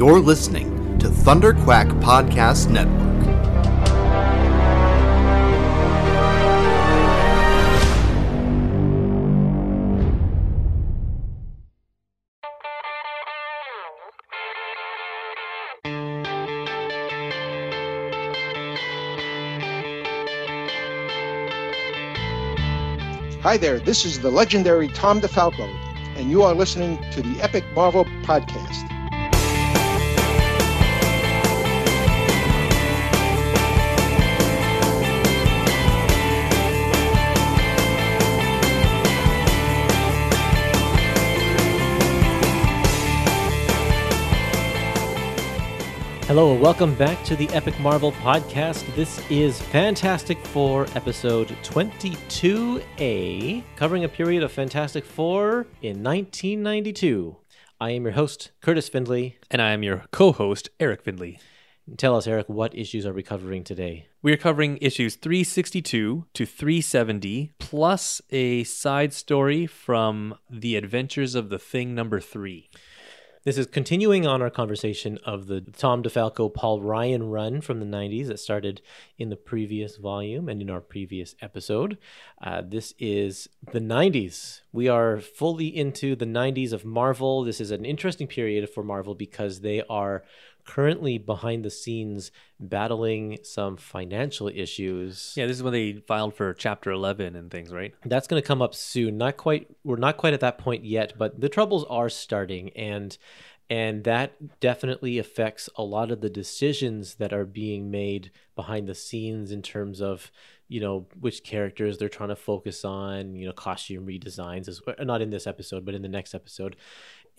You're listening to Thunder Quack Podcast Network. Hi there, this is the legendary Tom DeFalco, and you are listening to the Epic Marvel Podcast. Hello, and welcome back to the Epic Marvel Podcast. This is Fantastic Four, episode 22A, covering a period of Fantastic Four in 1992. I am your host, Kurtis Findlay. And I am your co host, Eric Findlay. Tell us, Eric, what issues are we covering today? We are covering issues 362 to 370, plus a side story from The Adventures of the Thing number three. This is continuing on our conversation of the Tom DeFalco Paul Ryan run from the 90s that started in the previous volume and in our previous episode. Uh, this is the 90s. We are fully into the 90s of Marvel. This is an interesting period for Marvel because they are currently behind the scenes battling some financial issues. Yeah, this is when they filed for Chapter 11 and things, right? That's going to come up soon. Not quite we're not quite at that point yet, but the troubles are starting and and that definitely affects a lot of the decisions that are being made behind the scenes in terms of you know which characters they're trying to focus on you know costume redesigns as not in this episode but in the next episode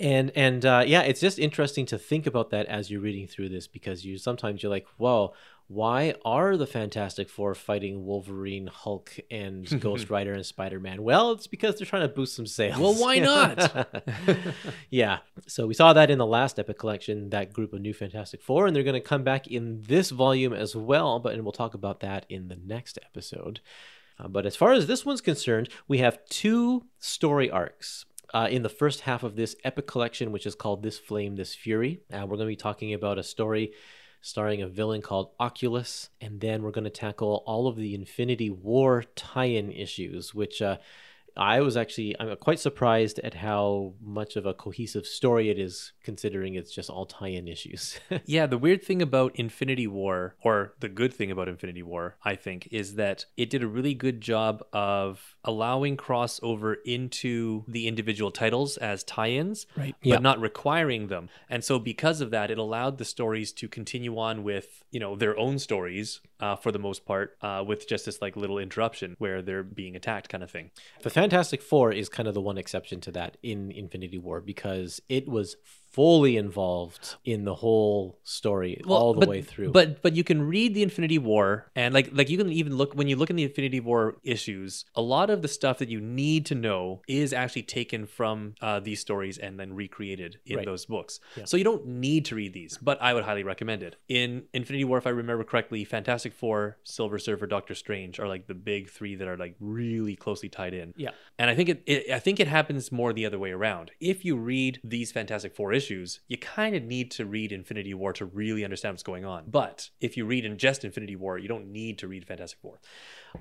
and and uh, yeah it's just interesting to think about that as you're reading through this because you sometimes you're like well why are the fantastic four fighting wolverine hulk and ghost rider and spider-man? Well it's because they're trying to boost some sales. Well, why not? yeah so we saw that in the last epic collection that group of new fantastic four and they're going to come back in this volume as well but and we'll talk about that in the next episode. Uh, but as far as this one's concerned we have two story arcs uh, in the first half of this epic collection, which is called This Flame, This Fury. Uh, we're going to be talking about a story starring a villain called Occulus, and then we're going to tackle all of the Infinity War tie in issues, which uh, I was actually I'm quite surprised at how much of a cohesive story it is, considering it's just all tie-in issues. yeah, the weird thing about Infinity War, or the good thing about Infinity War, I think, is that it did a really good job of allowing crossover into the individual titles as tie-ins, Right. But Yeah. not requiring them. And so because of that, it allowed the stories to continue on with, you know, their own stories uh, for the most part, uh, with just this like little interruption where they're being attacked kind of thing. the Fantastic Four is kind of the one exception to that in Infinity War because it was fully involved in the whole story all the but, way through. But but you can read the Infinity War and like like you can even look when you look in the Infinity War issues, a lot of the stuff that you need to know is actually taken from uh, these stories and then recreated in Right. those books. Yeah. So you don't need to read these, but I would highly recommend it. In Infinity War, if I remember correctly, Fantastic Four, Silver Surfer, Doctor Strange are like the big three that are like really closely tied in. yeah. And I think it, it I think it happens more the other way around. If you read these Fantastic Four issues, you kind of need to read Infinity War to really understand what's going on. But if you read in just Infinity War, you don't need to read Fantastic Four.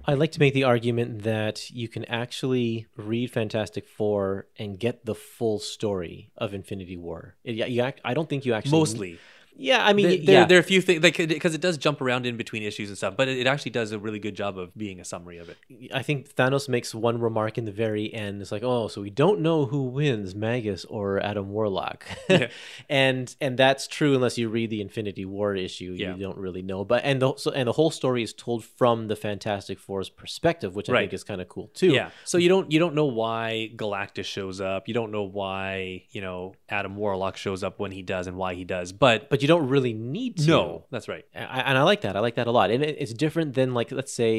I like to make the argument that you can actually read Fantastic Four and get the full story of Infinity War. It- you I don't think you actually Mostly, Yeah, I mean, there, yeah. there are a few things like because it does jump around in between issues and stuff, but it, it actually does a really good job of being a summary of it. I think Thanos makes one remark in the very end. It's like, oh, so we don't know who wins, Magus or Adam Warlock, Yeah. and and that's true unless you read the Infinity War issue. Yeah. You don't really know. But and the so and the whole story is told from the Fantastic Four's perspective, which I Right. think is kind of cool too. Yeah. So you don't you don't know why Galactus shows up. You don't know why you know Adam Warlock shows up when he does and why he does. But but you don't really need to. no, that's right. I, and I like that. I like that a lot. And it, it's different than like let's say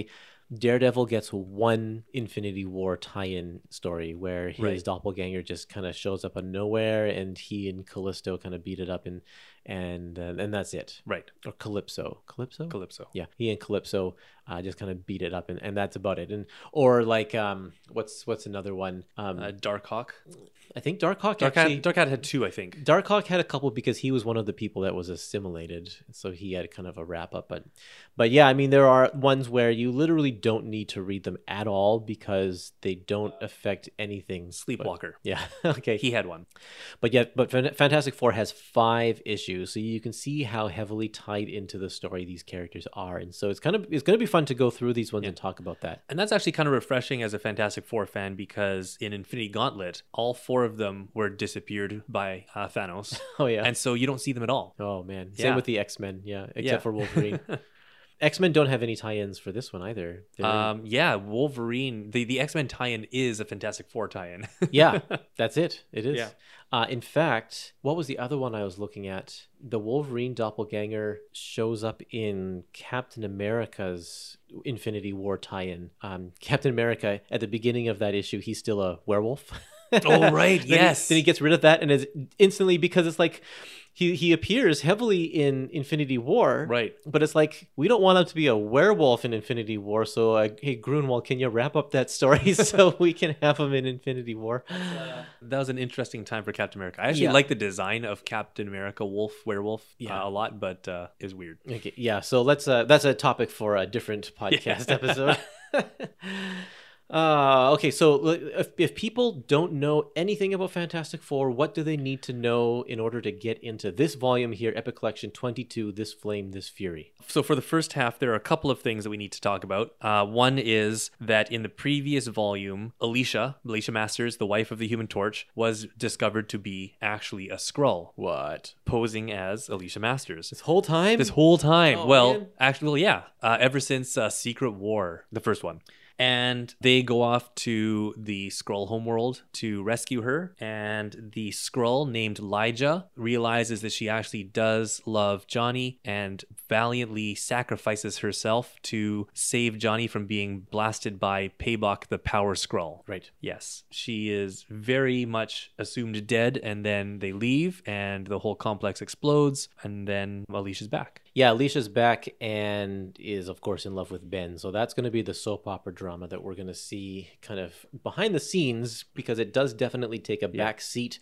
Daredevil gets one Infinity War tie-in story where his Right. doppelganger just kind of shows up out of nowhere, and he and Callisto kind of beat it up in and uh, and that's it. Right. Or Calypso, Calypso, Calypso. yeah, he and Calypso uh, just kind of beat it up, and, and that's about it. And or like um, what's what's another one? Um, Uh, Darkhawk. I think Darkhawk Dark actually. Hat, Darkhawk had two, I think. Darkhawk had a couple because he was one of the people that was assimilated, so he had kind of a wrap up. But, but yeah, I mean, there are ones where you literally don't need to read them at all because they don't affect anything. but- Sleepwalker. yeah. okay. He had one. But yet, but Fantastic Four has five issues, so you can see how heavily tied into the story these characters are, and so it's kind of it's going to be fun to go through these ones and talk about that. And that's actually kind of refreshing as a Fantastic Four fan because in Infinity Gauntlet, all four of them were disappeared by uh, Thanos. Oh yeah. And so you don't see them at all. oh man. Yeah. Same with the X Men. Yeah, except Yeah. for Wolverine. X Men don't have any tie-ins for this one either. Um, yeah, Wolverine, the, the X Men tie in is a Fantastic Four tie in. yeah, that's it. It is. Yeah. Uh, in fact, what was the other one I was looking at? The Wolverine doppelganger shows up in Captain America's Infinity War tie-in. Um, Captain America at the beginning of that issue, he's still a werewolf. Oh, right, Then he- yes. then he gets rid of that and is instantly because it's like he he appears heavily in Infinity War. right. But it's like we don't want him to be a werewolf in Infinity War. So, uh, hey Gruenwald, can you wrap up that story so we can have him in Infinity War? That was an interesting time for Captain America. I actually Yeah. like the design of Captain America Wolf Werewolf Yeah. uh, a lot, but uh, it was weird. Okay, yeah. So let's. Uh, that's a topic for a different podcast episode. Uh, okay, so if, if people don't know anything about Fantastic Four, what do they need to know in order to get into this volume here, Epic Collection 22, This Flame, This Fury? So for the first half, there are a couple of things that we need to talk about. Uh, one is that in the previous volume, Alicia, Alicia Masters, the wife of the Human Torch, was discovered to be actually a Skrull, What? posing as Alicia Masters. This whole time? This whole time. Oh, well, man. actually, yeah. Uh, ever since uh, Secret War, the first one. And they go off to the Skrull homeworld to rescue her. And the Skrull named Lyja realizes that she actually does love Johnny and valiantly sacrifices herself to save Johnny from being blasted by Paybok the Power Skrull. right. Yes, she is very much assumed dead, and then they leave, and the whole complex explodes, and then Alicia's back. Yeah, Alicia's back and is, of course, in love with Ben. So that's going to be the soap opera drama that we're going to see kind of behind the scenes because it does definitely take a back seat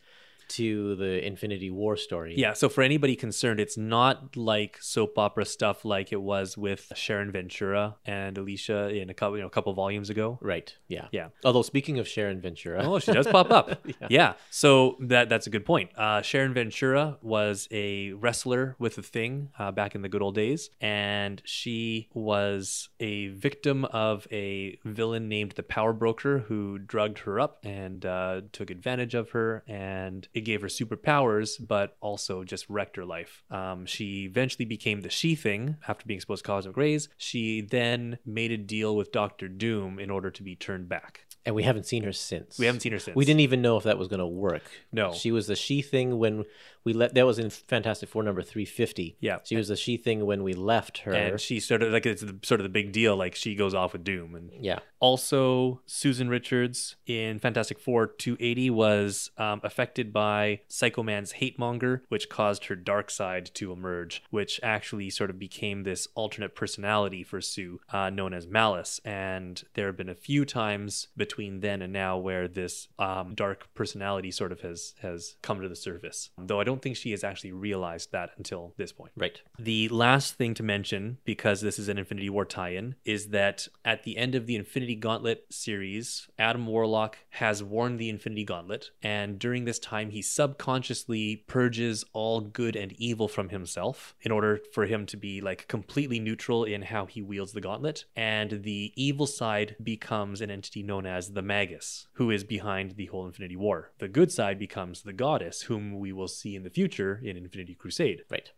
to the Infinity War story. Yeah, so for anybody concerned, it's not like soap opera stuff like it was with Sharon Ventura and Alicia in a couple, you know, a couple volumes ago. Right. Yeah. Yeah. Although speaking of Sharon Ventura, Oh, she does pop up. Yeah. yeah. So that that's a good point. Uh, Sharon Ventura was a wrestler with the Thing uh, back in the good old days, and she was a victim of a villain named the Power Broker who drugged her up and uh, took advantage of her, and it gave her superpowers, but also just wrecked her life. Um, she eventually became the She Thing after being exposed to cosmic rays. She then made a deal with Doctor Doom in order to be turned back. and we haven't seen her since. We haven't seen her since. We didn't even know if that was going to work. No. She was the she thing when we let that was in Fantastic Four number 350. Yeah. She was the she thing when we left her. and she sort of like it's the, sort of the big deal like she goes off with doom and yeah. Also susan richards in fantastic four 280 was um, affected by psycho man's hate monger which caused her dark side to emerge which actually sort of became this alternate personality for sue uh, known as malice and there have been a few times between then and now where this um, dark personality sort of has has come to the surface though i don't think she has actually realized that until this point Right. the last thing to mention, because this is an Infinity War tie in, is that at the end of the Infinity Gauntlet series, Adam Warlock has worn the Infinity Gauntlet, and during this time, he subconsciously purges all good and evil from himself in order for him to be like completely neutral in how he wields the gauntlet. And the evil side becomes an entity known as the Magus, who is behind the whole Infinity War. The good side becomes the Goddess, whom we will see in the future in Infinity Crusade. Right.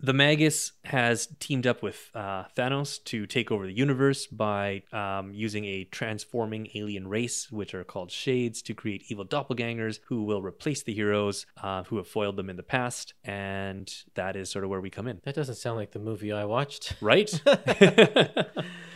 The Magus has teamed up with uh, Thanos to take over the universe by um, using a transforming alien race, which are called Shades, to create evil doppelgangers who will replace the heroes uh, who have foiled them in the past. And that is sort of where we come in. That doesn't sound like the movie I watched. Right?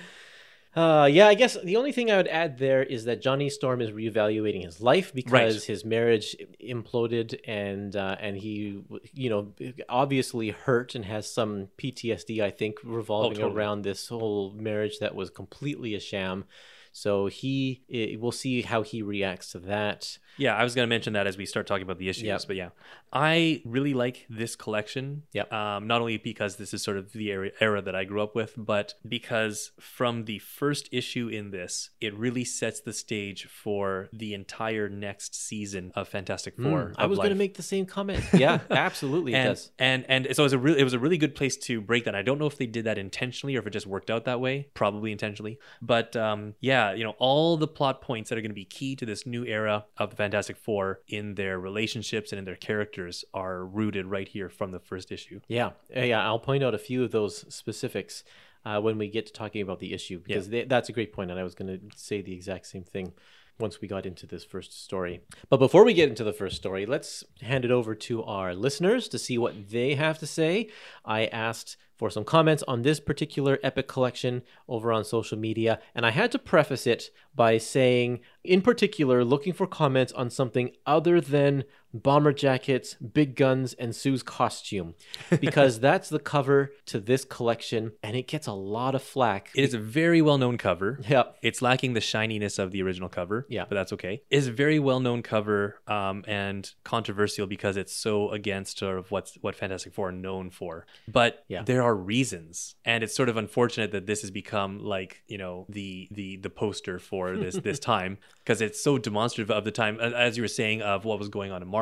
Uh, yeah, I guess the only thing I would add there is that Johnny Storm is reevaluating his life because Right. his marriage imploded and uh, and he, you know, obviously hurt and has some PTSD. I think revolving totally. around this whole marriage that was completely a sham. So he, i we'll see how he reacts to that. Yeah, I was going to mention that as we start talking about the issues, Yep. but yeah, I really like this collection. Yeah, Um, not only because this is sort of the era, era that I grew up with, but because from the first issue in this, it really sets the stage for the entire next season of Fantastic Four. Mm, I was going to make the same comment. Yeah, absolutely, it and, does. and and so it was a really it was a really good place to break that. I don't know if they did that intentionally or if it just worked out that way. Probably intentionally, but um, yeah, you know, all the plot points that are going to be key to this new era of the Fantastic Four in their relationships and in their characters are rooted right here from the first issue. Yeah, uh, yeah. I'll point out a few of those specifics uh, when we get to talking about the issue because they, that's a great point, and I was going to say the exact same thing once we got into this first story. But before we get into the first story, let's hand it over to our listeners to see what they have to say. I asked for some comments on this particular epic collection over on social media, and I had to preface it by saying, in particular, looking for comments on something other than bomber jackets, big guns, and Sue's costume, because that's the cover to this collection, and it gets a lot of flack. It is a very well known cover. Yep. It's lacking the shininess of the original cover. Yeah. But that's okay. It's a very well known cover um, and controversial because it's so against sort of what's what Fantastic Four are known for. But Yeah. there are reasons. And it's sort of unfortunate that this has become like, you know, the the the poster for this this time because it's so demonstrative of the time as you were saying of what was going on in Marvel,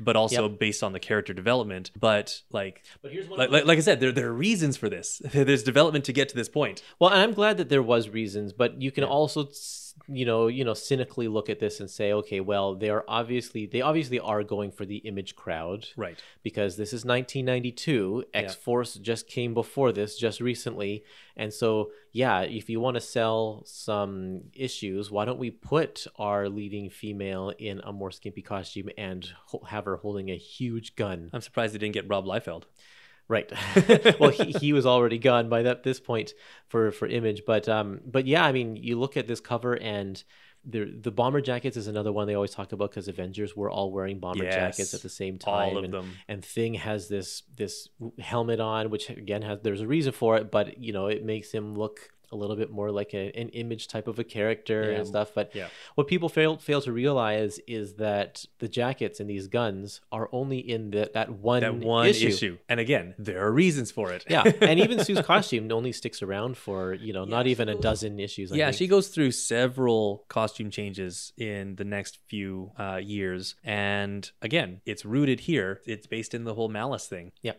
but also based on the character development. But like But here's like, like, like I said, there, there are reasons for this. There's development to get to this point. Well, and I'm glad that there was reasons, but you can also, s- you know, you know, cynically look at this and say, okay, well, they are obviously they obviously are going for the image crowd, Right. Because this is 1992. X Force just came before this, just recently, and so yeah, if you want to sell some issues, why don't we put our leading female in a more skimpy costume and ho- have her holding a huge gun? I'm surprised they didn't get Rob Liefeld. Right. well, he, he was already gone by that this point for for image, but um, but yeah, I mean, you look at this cover and the the bomber jackets is another one they always talk about because Avengers were all wearing bomber jackets at the same time, all of and, them. and Thing has this this helmet on, which again has there's a reason for it, but you know it makes him look a little bit more like a, an image type of a character Yeah, and stuff. But yeah. what people fail fail to realize is that the jackets and these guns are only in the, that one That one issue. And again, there are reasons for it. yeah, and even Sue's costume only sticks around for you know not even a dozen issues. I yeah, think. she goes through several costume changes in the next few uh, years. And again, it's rooted here. It's based in the whole malice thing. Yeah,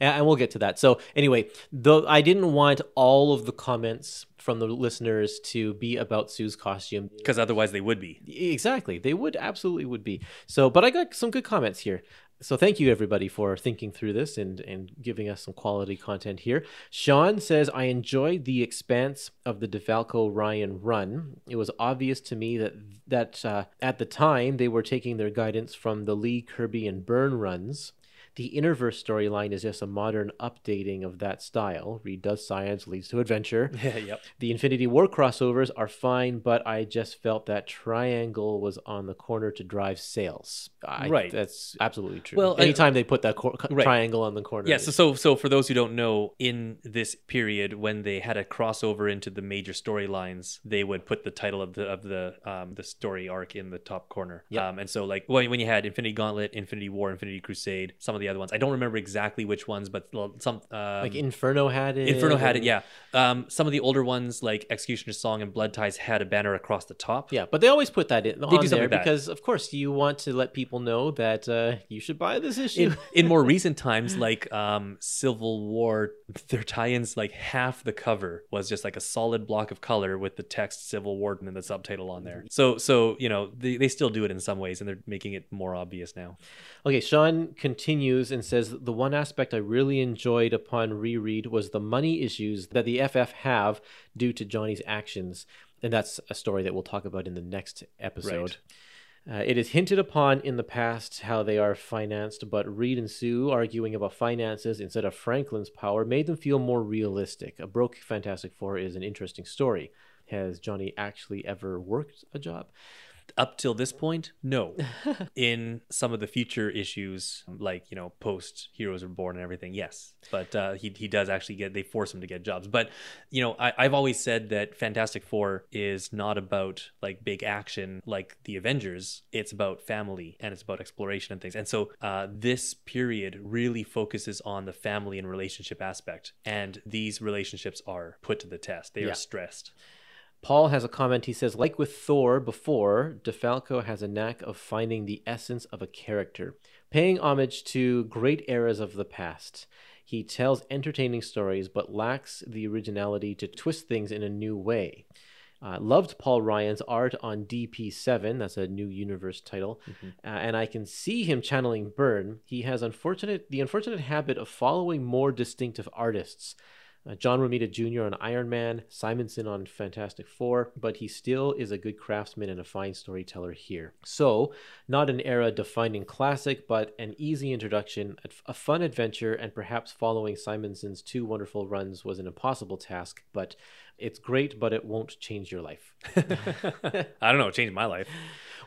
and we'll get to that. So anyway, though I didn't want all of the comments from the listeners to be about Sue's costume. Because otherwise they would be. Exactly, they would absolutely would be. So, but I got some good comments here. So thank you everybody for thinking through this and and giving us some quality content here. Sean says I enjoyed the expanse of the DeFalco Ryan run. It was obvious to me that that uh, at the time they were taking their guidance from the Lee Kirby and Byrne runs. The Interverse storyline is just a modern updating of that style. Reed does science leads to adventure. yep. The Infinity War crossovers are fine, but I just felt that Triangle was on the corner to drive sales. I, Right. That's absolutely true. Well, Well, I- anytime they put that cor- Right. triangle on the corner. Yeah, so, so so for those who don't know, in this period when they had a crossover into the major storylines, they would put the title of the of the um, the story arc in the top corner. Yep. Um, and so like when, when you had Infinity Gauntlet, Infinity War, Infinity Crusade, some of the other ones, I don't remember exactly which ones, but some um, like Inferno had it. Inferno had it, yeah. Um, some of the older ones like Executioner's Song and Blood Ties had a banner across the top. Yeah, but they always put that in on there like because, of course, you want to let people know that uh, you should buy this issue. in, in more recent times, like um, Civil War, their tie-ins, like half the cover was just like a solid block of color with the text "Civil War" and the subtitle on there. So, so you know, they, they still do it in some ways, and they're making it more obvious now. Okay, Sean continues and says the one aspect I really enjoyed upon reread was the money issues that the FF have due to Johnny's actions, and that's a story that we'll talk about in the next episode. Uh, it is hinted upon in the past how they are financed, but Reed and Sue arguing about finances instead of Franklin's power made them feel more realistic. A broke Fantastic Four is an interesting story. Has Johnny actually ever worked a job? Up till this point, no. In some of the future issues, like you know, post Heroes Reborn and everything, yes. But uh, he he does actually get they force him to get jobs. But you know, I, I've always said that Fantastic Four is not about like big action like the Avengers. It's about family and it's about exploration and things. And so uh, this period really focuses on the family and relationship aspect. And these relationships are put to the test. They Yeah. are stressed. Paul has a comment. He says, like with Thor before, DeFalco has a knack of finding the essence of a character, paying homage to great eras of the past. He tells entertaining stories, but lacks the originality to twist things in a new way. Uh, loved Paul Ryan's art on DP7. That's a new universe title, uh, and I can see him channeling Byrne. He has unfortunate the unfortunate habit of following more distinctive artists. Uh, John Romita Jr. on Iron Man, Simonson on Fantastic Four, but he still is a good craftsman and a fine storyteller here. So, not an era defining classic, but an easy introduction, a- fun adventure, and perhaps following Simonson's two wonderful runs was an impossible task, but it's great, but it won't change your life. I don't know, it changed my life.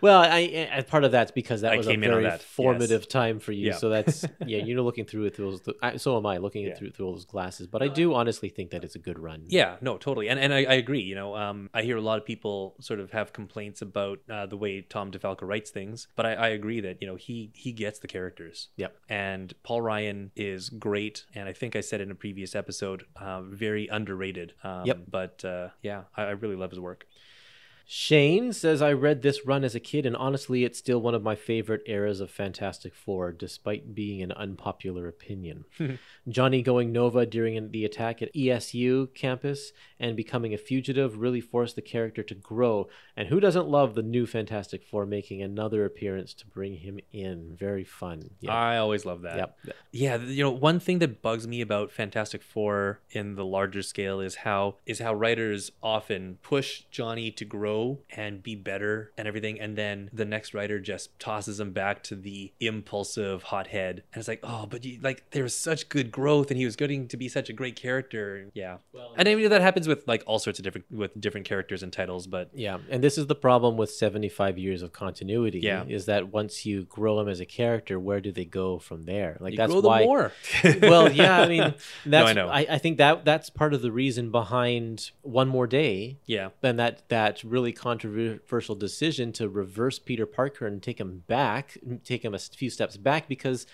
Well, I, and part of that's because that I was a very that, yes. formative time for you. Yeah. So that's yeah, you're looking through it through those. So am I looking Yeah. through through all those glasses. But I do honestly think that it's a good run. Yeah, no, totally, and and I, I agree. You know, um, I hear a lot of people sort of have complaints about uh, the way Tom DeFalco writes things, but I, I agree that you know he he gets the characters. Yep. And Paul Ryan is great, and I think I said in a previous episode, uh, very underrated. Um, Yep. But uh, yeah, I, I really love his work. Shane says, I read this run as a kid, and honestly, it's still one of my favorite eras of Fantastic Four, despite being an unpopular opinion. Johnny going Nova during the attack at ESU campus and becoming a fugitive really forced the character to grow. And who doesn't love the new Fantastic Four making another appearance to bring him in? Very fun. Yeah. I always love that. Yep. Yeah, you know, one thing that bugs me about Fantastic Four in the larger scale is how is how writers often push Johnny to grow and be better and everything, and then the next writer just tosses him back to the impulsive hothead, and it's like, oh, but you, like there was such good growth, and he was getting to be such a great character. Yeah, and I mean that happens with like all sorts of different with different characters and titles, but Yeah, and this is the problem with 75 years of continuity. Yeah. is that once you grow them as a character, where do they go from there? Like you that's grow them why. more. well, yeah, I mean, that's I know. I, I think that that's part of the reason behind One More Day. yeah, And that that really controversial decision to reverse Peter Parker and take him back, take him a few steps back, because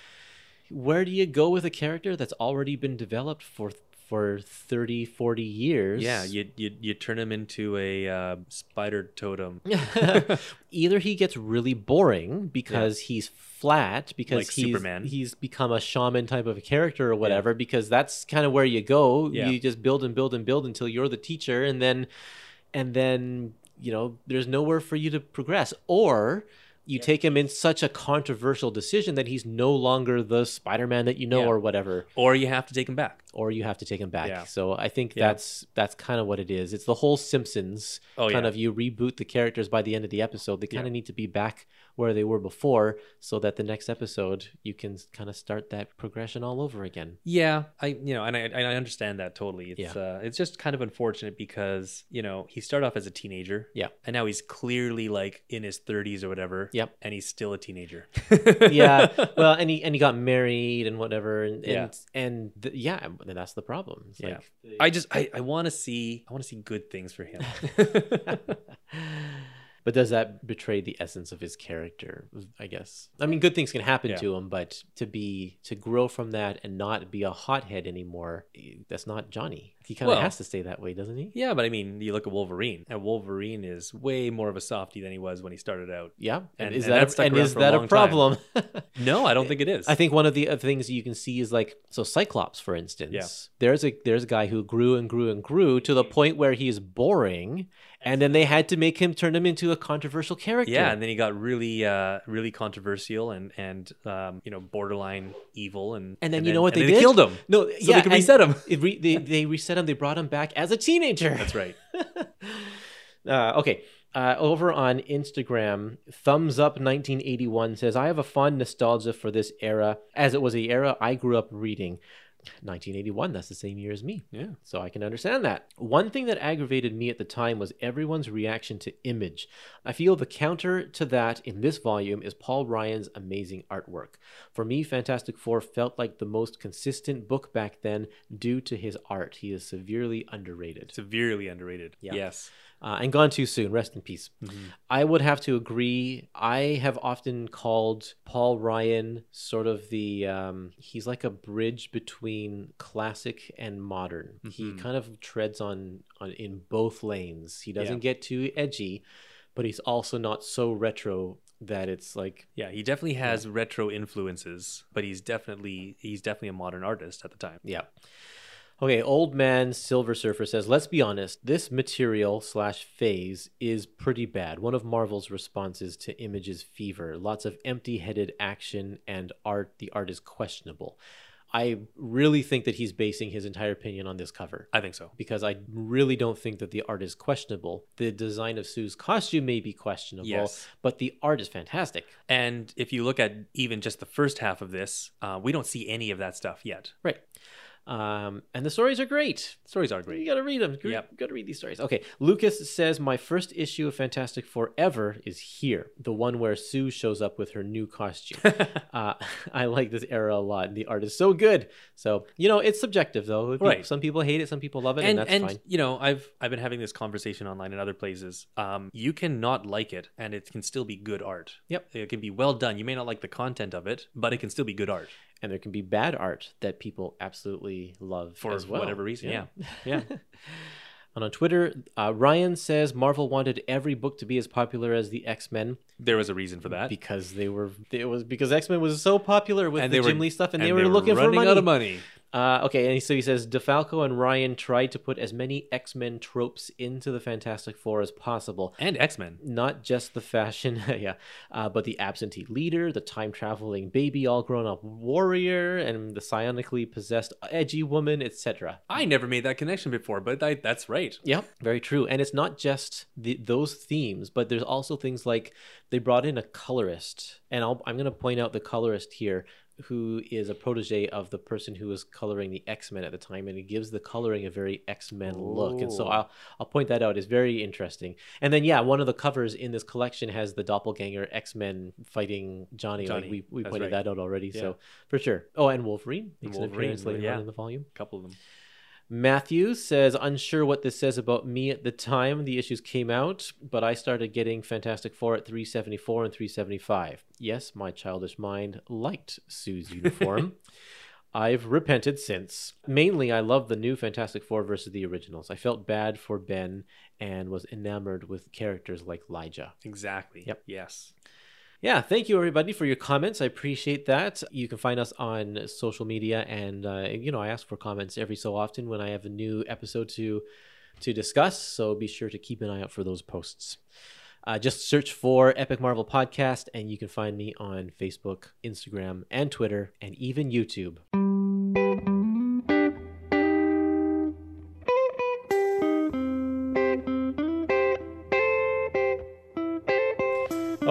where do you go with a character that's already been developed for for 30, 40 years? yeah, you you you turn him into a uh, spider totem. either he gets really boring because he's flat because Like he's Superman. he's become a shaman type of a character or whatever because that's kind of where you go Yeah. you just build and build and build until you're the teacher and then and then you know there's nowhere for you to progress or you take him in such a controversial decision that he's no longer the Spider-Man that you know Yeah. or whatever Or you have to take him back. or you have to take him back. Yeah. So I think Yeah. that's that's kind of what it is. It's the whole Simpsons Oh, kind yeah. of you reboot the characters by the end of the episode. They kind Yeah. of need to be back where they were before so that the next episode you can kind of start that progression all over again. Yeah, I you know, and I and I understand that totally. It's Yeah. uh, it's just kind of unfortunate because you know he started off as a teenager, Yeah. and now he's clearly like in his thirties or whatever. Yep. and he's still a teenager. yeah. Well, and he and he got married and whatever and Yeah. and, and th- yeah, that's the problem. It's Yeah. like I just I, I want to see I want to see good things for him. But does that betray the essence of his character? I guess. I mean, good things can happen Yeah. to him, but to be to grow from that and not be a hothead anymore, eh, that's not Johnny. He kind of Well- has to stay that way, doesn't he? yeah, but I mean, you look at Wolverine, and Wolverine is way more of a softie than he was when he started out. Yeah. And, And- is and that that a, and is for a that a problem? No, I don't think it is. I think one of the other things you can see is like so Cyclops, for instance. Yeah. There's a there's a guy who grew and grew and grew to the point where he's boring, and then they had to make him turn him into a controversial character. yeah, and then he got really, uh, really controversial and and um, you know, borderline evil, and And then you know what and they then did? killed him. no, So yeah, they could and reset him. Re- they they reset him. They brought him back as a teenager. That's right. Uh, okay. Uh, over on Instagram, thumbs up 1981 says, I have a fond nostalgia for this era as it was the era I grew up reading. 1981, that's the same year as me. Yeah. So I can understand that. One thing that aggravated me at the time was everyone's reaction to image. I feel the counter to that in this volume is Paul Ryan's amazing artwork. For me, Fantastic Four felt like the most consistent book back then due to his art. He is severely underrated. Severely underrated. Yeah. Yes. Uh, and gone too soon. Rest in peace. I would have to agree. I have often called Paul Ryan sort of the um, he's like a bridge between classic and modern. He Mhm. kind of treads on on in both lanes. He doesn't Yeah. get too edgy, but he's also not so retro that it's like Yeah, he definitely has retro influences, but he's definitely he's definitely a modern artist at the time. Yeah. Okay, old man Silver Surfer says, let's be honest, this material slash phase is pretty bad. One of Marvel's responses to Image's fever. Lots of empty headed action and art. The art is questionable. I really think that he's basing his entire opinion on this cover I think so. because I really don't think that the art is questionable. The design of Sue's costume may be questionable, Yes. but the art is fantastic. And if you look at even just the first half of this, uh, we don't see any of that stuff yet. Right. Um, and the stories are great. Stories are great. You gotta read them. You Yep. gotta read these stories. Okay. Lucas says my first issue of Fantastic Forever is here, the one where Sue shows up with her new costume. uh, I like this era a lot, the art is so good. So you know, it's subjective though. Right. Some people hate it, some people love it, and, and that's and fine. you know i've i've been having this conversation online in other places um you can not like it and it can still be good art Yep. it can be well done you may not like the content of it but it can still be good art And there can be bad art that people absolutely love For as well. whatever reason, yeah. Yeah. and on Twitter, uh, Ryan says Marvel wanted every book to be as popular as the X Men there was a reason for that because they were. It was because X Men was so popular with And the they were- Jim Lee stuff, and, and they were looking for running money. out of money Uh, okay, and so he says DeFalco and Ryan tried to put as many X Men tropes into the Fantastic Four as possible. and x-men Not just the fashion, yeah, uh, but the absentee leader, the time traveling baby, all grown up warrior, and the psionically possessed edgy woman, etc. i never made that connection before but I, that's right Yep, very true. And it's not just the, those themes, but there's also things like they brought in a colorist, and I'll, I'm going to point out the colorist here, who is a protege of the person who was coloring the X Men at the time, and he gives the coloring a very X Men look. And so. I'll I'll point that out. It's very interesting. And then yeah, one of the covers in this collection has the doppelganger X Men fighting Johnny. Like we we that's pointed right. that out already. Yeah. So for sure. Oh, and Wolverine makes an appearance later yeah. on in the volume. a couple of them Matthew says, unsure what this says about me at the time the issues came out, but I started getting Fantastic Four at 374 and 375. Yes, my childish mind liked Sue's uniform. I've repented since. Mainly, I love the new Fantastic Four versus the originals. I felt bad for Ben and was enamored with characters like Lyja. exactly Yep. yes Yeah, thank you everybody for your comments. I appreciate that. You can find us on social media, and uh, you know I ask for comments every so often when I have a new episode to to discuss. So be sure to keep an eye out for those posts. Uh, just search for Epic Marvel Podcast, and you can find me on Facebook, Instagram, and Twitter, and even YouTube.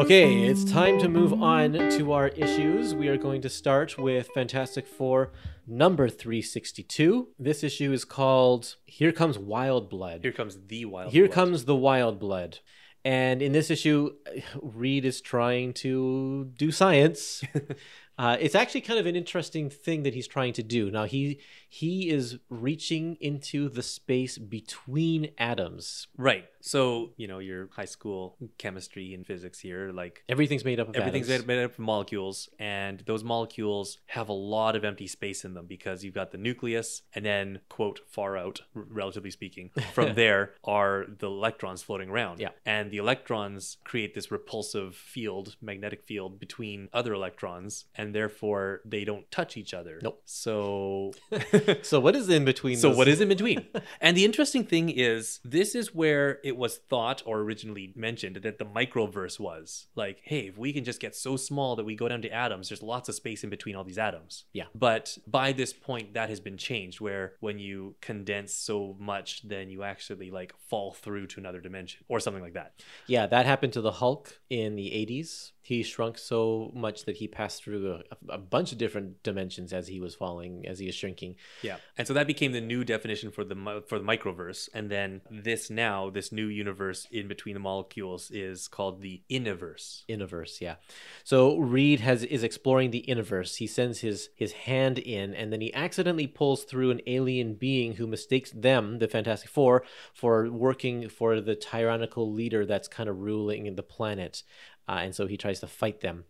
Okay, it's time to move on to our issues. We are going to start with Fantastic Four number 362. This issue is called Here Comes Wild Blood. here comes the wild Here Blood. comes the wild blood. And in this issue, Reed is trying to do science. uh, it's actually kind of an interesting thing that he's trying to do. Now he he is reaching into the space between atoms. right so you know your high school chemistry and physics here like Everything's made up of Everything's atoms. made made up of molecules, and those molecules have a lot of empty space in them because you've got the nucleus, and then, quote, far out, r- relatively speaking, from there are the electrons floating around. Yeah. And the electrons create this repulsive field, magnetic field between other electrons, and therefore they don't touch each other. Nope. So So what is in between? so those- what is in between? and the interesting thing is, this is where it was thought or originally mentioned that the microverse was like, hey, if we can just get so small that we go down to atoms, there's lots of space in between all these atoms. Yeah. But by this point, that has been changed, where when you condense so much, then you actually like fall through to another dimension or something like that. Yeah, that happened to the Hulk in the 80s. He shrunk so much that he passed through a, a bunch of different dimensions as he was falling, as he was shrinking. Yeah, and so that became the new definition for the for the microverse, and then this now this new universe in between the molecules is called the Iniverse. Inniverse, yeah. So Reed has is exploring the Inniverse. He sends his his hand in, and then he accidentally pulls through an alien being who mistakes them, the Fantastic Four, for working for the tyrannical leader that's kind of ruling the planet, uh, and so he tries to fight them.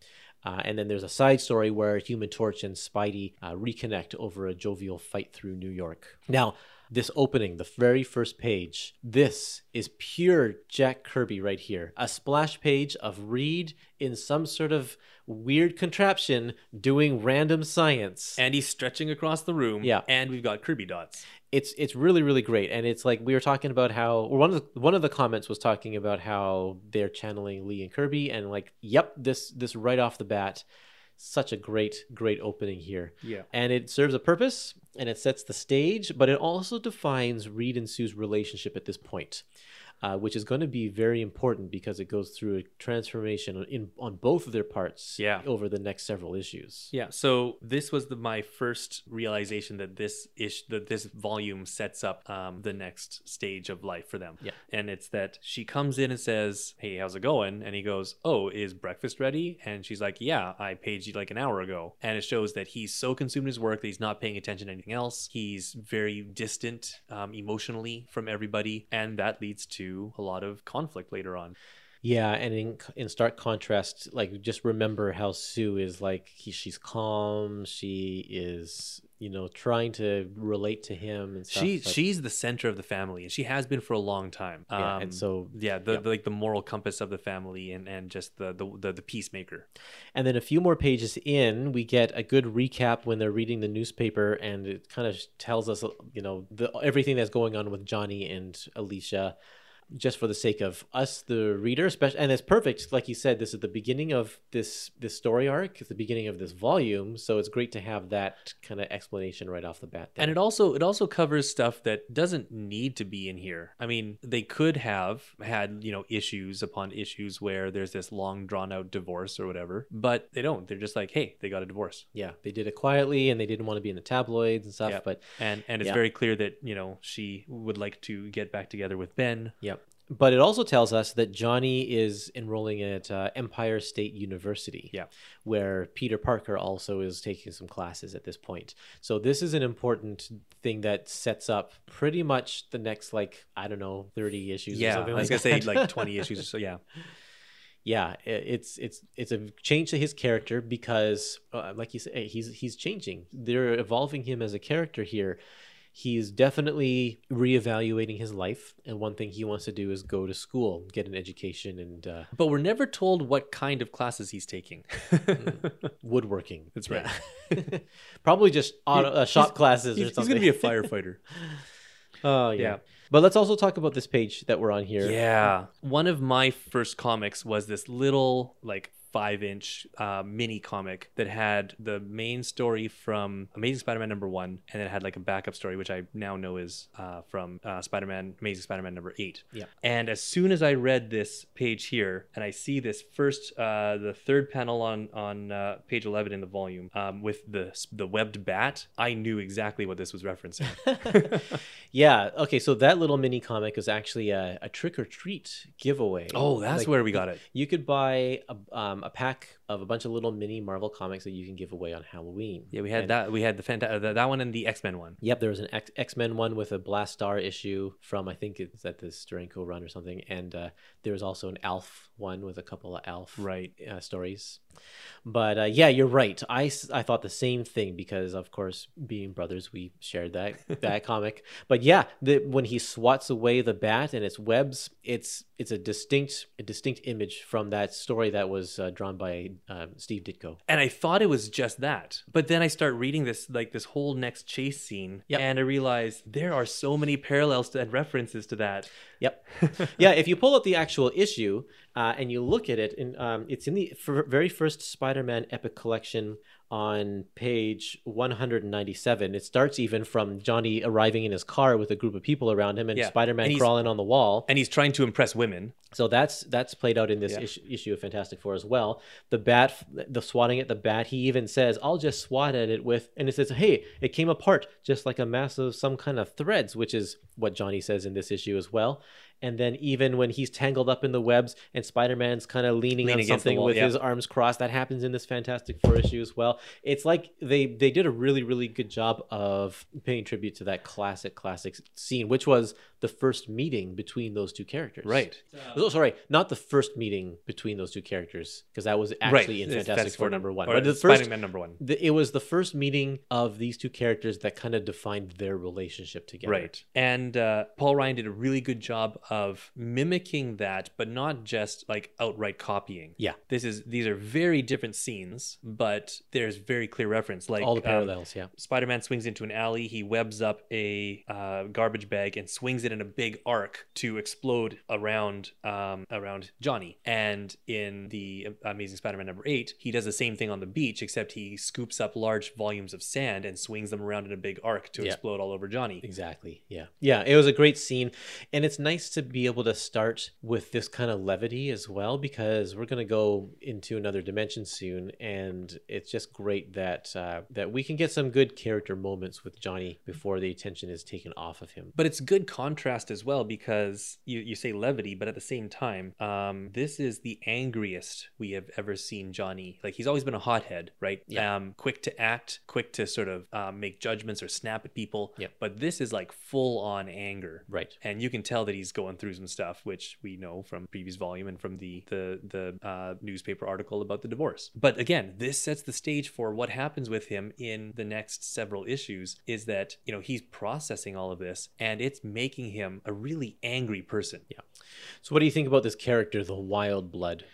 Uh, and then there's a side story where Human Torch and Spidey uh, reconnect over a jovial fight through New York. Now, this opening, the very first page, this is pure Jack Kirby right here. A splash page of Reed in some sort of weird contraption doing random science. And he's stretching across the room. Yeah. and we've got Kirby dots. It's it's really really great. And it's like we were talking about how or one of the one of the comments was talking about how they're channeling Lee and Kirby. And like yep this this right off the bat such a great great opening here. Yeah. and it serves a purpose and it sets the stage but it also defines Reed and Sue's relationship at this point uh, which is going to be very important because it goes through a transformation in on both of their parts Yeah. over the next several issues Yeah, so this was the, my first realization that this ish that this volume sets up um, the next stage of life for them. Yeah. and it's that she comes in and says, "Hey, how's it going?" And he goes, "Oh, is breakfast ready?" And she's like, "Yeah, I paid you like an hour ago." And it shows that he's so consumed his work that he's not paying attention to anything else. He's very distant um, emotionally from everybody, and that leads to a lot of conflict later on. Yeah, and in in stark contrast, like just remember how Sue is like he, she's calm, she is you know trying to relate to him and stuff. She but- she's the center of the family, and she has been for a long time. yeah, Um, and so yeah the, yeah. the- like the moral compass of the family and and just the the the, the peacemaker and then a few more pages in, we get a good recap when they're reading the newspaper, and it kind of tells us you know the everything that's going on with Johnny and Alicia. Just for the sake of us, the reader, especially, and it's perfect. Like you said, this is the beginning of this this story arc. It's the beginning of this volume, so it's great to have that kind of explanation right off the bat. and it also it also covers stuff that doesn't need to be in here i mean they could have had you know issues upon issues where there's this long drawn out divorce or whatever but they don't they're just like hey they got a divorce yeah, they did it quietly, and they didn't want to be in the tabloids and stuff. Yeah. But and and it's Yeah. very clear that you know she would like to get back together with ben Yep. But it also tells us that Johnny is enrolling at uh, Empire State University. Yeah. Where Peter Parker also is taking some classes at this point. So this is an important thing that sets up pretty much the next, like, I don't know, 30 issues or yeah something i was like gonna say like 20 issues or so yeah yeah, it's it's it's a change to his character because, uh, like you say, he's he's changing. They're evolving him as a character here. He's definitely reevaluating his life, and one thing he wants to do is go to school, get an education, and uh, but we're never told what kind of classes he's taking woodworking. That's right. Yeah. Probably just auto, uh, shop classes he's, or he's gonna be a firefighter oh yeah. Yeah. But let's also talk about this page that we're on here. Yeah. One of my first comics was this little, like, five inch uh, mini comic that had the main story from Amazing Spider Man number one, and then it had like a backup story, which I now know is uh, from uh, Spider Man, Amazing Spider Man number eight. Yeah. And as soon as I read this page here, and I see this first, uh, the third panel on on uh, page eleven in the volume um, with the the webbed bat, I knew exactly what this was referencing. yeah. Okay. So that little mini comic was actually a, a trick or treat giveaway. oh, that's Like, where we got it. You could buy a, um, a pack of a bunch of little mini Marvel comics that you can give away on Halloween. Yeah, we had And- that. We had the fanta- that, that one and the X Men one. Yep, there was an X- X-Men one with a Blast Star issue from I think it's at the Steranko run or something, and uh, there was also an Alf one with a couple of Alf Right. uh, stories. But uh, yeah, you're right. I I thought the same thing because, of course, being brothers, we shared that that comic. But yeah, the, when he swats away the bat and its webs, it's it's a distinct a distinct image from that story that was uh, drawn by um, Steve Ditko. And I thought it was just that. But then I start reading this like this whole next chase scene Yep. and I realize there are so many parallels to, and references to that. Yep. yeah, if you pull up the actual issue uh, and you look at it, and um, it's in the f- very first Spider-Man Epic Collection on page 197. It starts even from Johnny arriving in his car with a group of people around him, and Yeah, Spider-Man and crawling on the wall. And he's trying to impress women. So that's that's played out in this Yeah. issue, issue of Fantastic Four as well. The bat, the swatting at the bat. He even says, "I'll just swat at it with," and it says, "Hey, it came apart just like a mass of some kind of threads," which is what Johnny says in this issue as well. And then even when he's tangled up in the webs and Spider-Man's kind of leaning, Leaning on something wall, with yeah. his arms crossed, that happens in this Fantastic Four issue as well. It's like they they did a really really good job of paying tribute to that classic classic scene, which was the first meeting between those two characters. Right. Oh, sorry, not the first meeting between those two characters because that was actually in It's Fantastic Four number one. Or But the first, Spider-Man number one. the, it was the first meeting of these two characters that kind of defined their relationship together. Right. And uh, Paul Ryan did a really good job of mimicking that, but not just like outright copying. Yeah. This is these are very different scenes, but there's very clear reference. Like All the um, parallels. yeah. Spider-Man swings into an alley. He webs up a uh, garbage bag and swings it in a big arc to explode around um, around Johnny. And in the Amazing Spider-Man number eight, he does the same thing on the beach, except he scoops up large volumes of sand and swings them around in a big arc to Yeah. explode all over Johnny. Exactly. Yeah. Yeah. It was a great scene. And it's nice to be able to start with this kind of levity as well, because we're going to go into another dimension soon. And it's just great that, uh, that we can get some good character moments with Johnny before the attention is taken off of him. But it's good contrast as well because you, you say levity, but at the same time, um, this is the angriest we have ever seen Johnny. Like he's always been a hothead, right? Yeah. Um, quick to act, quick to sort of um, make judgments or snap at people. Yeah. But this is like full on anger. Right. And you can tell that he's going through some stuff, which we know from previous volume and from the the the uh, newspaper article about the divorce. But again, this sets the stage for what happens with him in the next several issues. Is that you know he's processing all of this, and it's making him a really angry person. Yeah. So, what do you think about this character, the Wild Blood?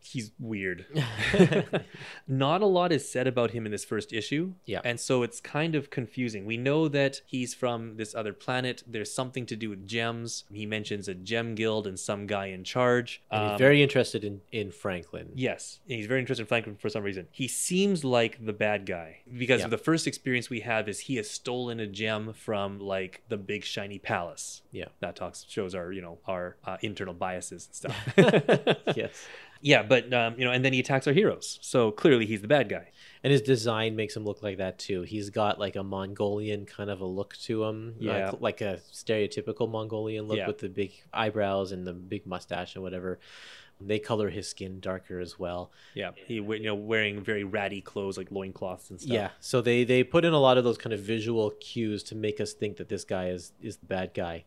He's weird. Not a lot is said about him in this first issue. Yeah. And so it's kind of confusing. We know that he's from this other planet. There's something to do with gems. He mentions a gem guild and some guy in charge. And Um, he's very interested in, in Franklin. Yes, and he's very interested in Franklin for some reason. He seems like the bad guy because Yeah. the first experience we have is he has stolen a gem from like the big shiny palace. Yeah. That talks shows our you know our uh, internal biases and stuff. yes. yeah, but um, you know, and then he attacks our heroes. So clearly he's the bad guy. And his design makes him look like that too. He's got like a Mongolian kind of a look to him. Yeah. Like, like a stereotypical Mongolian look Yeah. with the big eyebrows and the big mustache and whatever. They color his skin darker as well. Yeah, he you know wearing very ratty clothes like loincloths and stuff. Yeah. So they they put in a lot of those kind of visual cues to make us think that this guy is is the bad guy.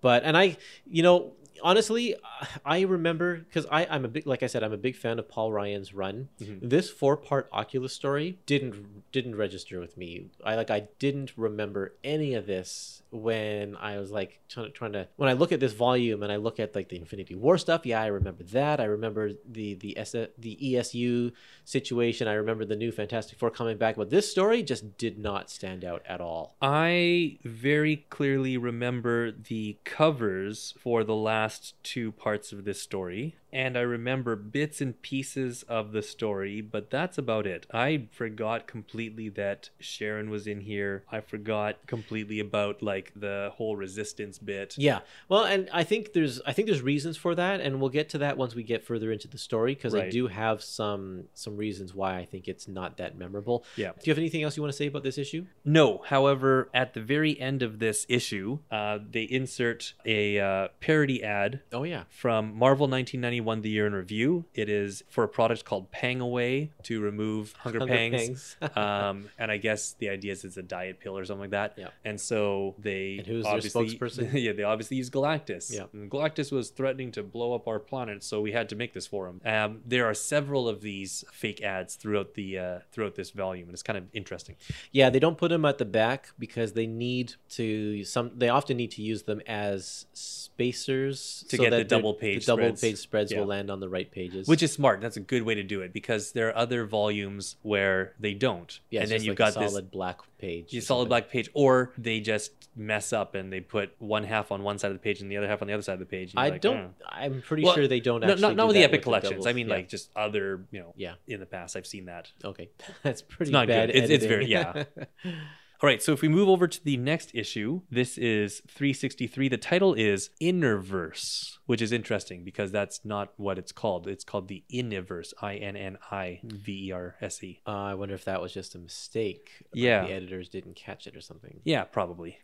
But and I, you know, honestly, I remember because I I'm a big like I said I'm a big fan of Paul Ryan's run. Mhm. This four part Occulus story didn't didn't register with me. I like I didn't remember any of this when I was like trying to, trying to when I look at this volume and I look at like the Infinity War stuff. Yeah, I remember that. I remember the the S, the ESU situation. I remember the new Fantastic Four coming back, but this story just did not stand out at all. I very clearly remember the covers for the last two parts of this story, and I remember bits and pieces of the story, but that's about it. I forgot completely that Sharon was in here. I forgot completely about like the whole resistance bit. Yeah. Well, and I think there's I think there's reasons for that, and we'll get to that once we get further into the story because I do have some some reasons why I think it's not that memorable. Yeah. Do you have anything else you want to say about this issue? No, however, at the very end of this issue, uh, they insert a uh, parody ad Oh yeah. from Marvel 1991 won the year in review. It is for a product called Pang Away to remove hunger, Hunger pangs. pangs. um, and I guess the idea is it's a diet pill or something like that. Yeah. And so they And who's their obviously, spokesperson? yeah, they obviously use Galactus. Yeah. And Galactus was threatening to blow up our planet, so we had to make this for him. Um, there are several of these fake ads throughout the uh, throughout this volume, and it's kind of interesting. Yeah, they don't put them at the back because they need to some. They often need to use them as spacers To so get the that their- double page The double spreads. page spreads Yeah. will land on the right pages. Which is smart. That's a good way to do it because there are other volumes where they don't. yeah, and it's then you've like got a this solid black page. you solid something. black page, or they just mess up and they put one half on one side of the page and the other half on the other side of the page. I like, don't. "Oh." I'm pretty Well, sure they don't No, actually. not, not do with the Epic collections. I mean, Yeah. like just other, you know, Yeah. in the past. I've seen that. Okay, that's pretty not bad. good. It's- it's very- editing. All right, so if we move over to the next issue, this is 363. The title is Innerverse, which is interesting because that's not what it's called. It's called the Inniverse, I N N I V E R S E. Uh, I wonder if that was just a mistake. like Yeah. the editors didn't catch it or something. Yeah, probably.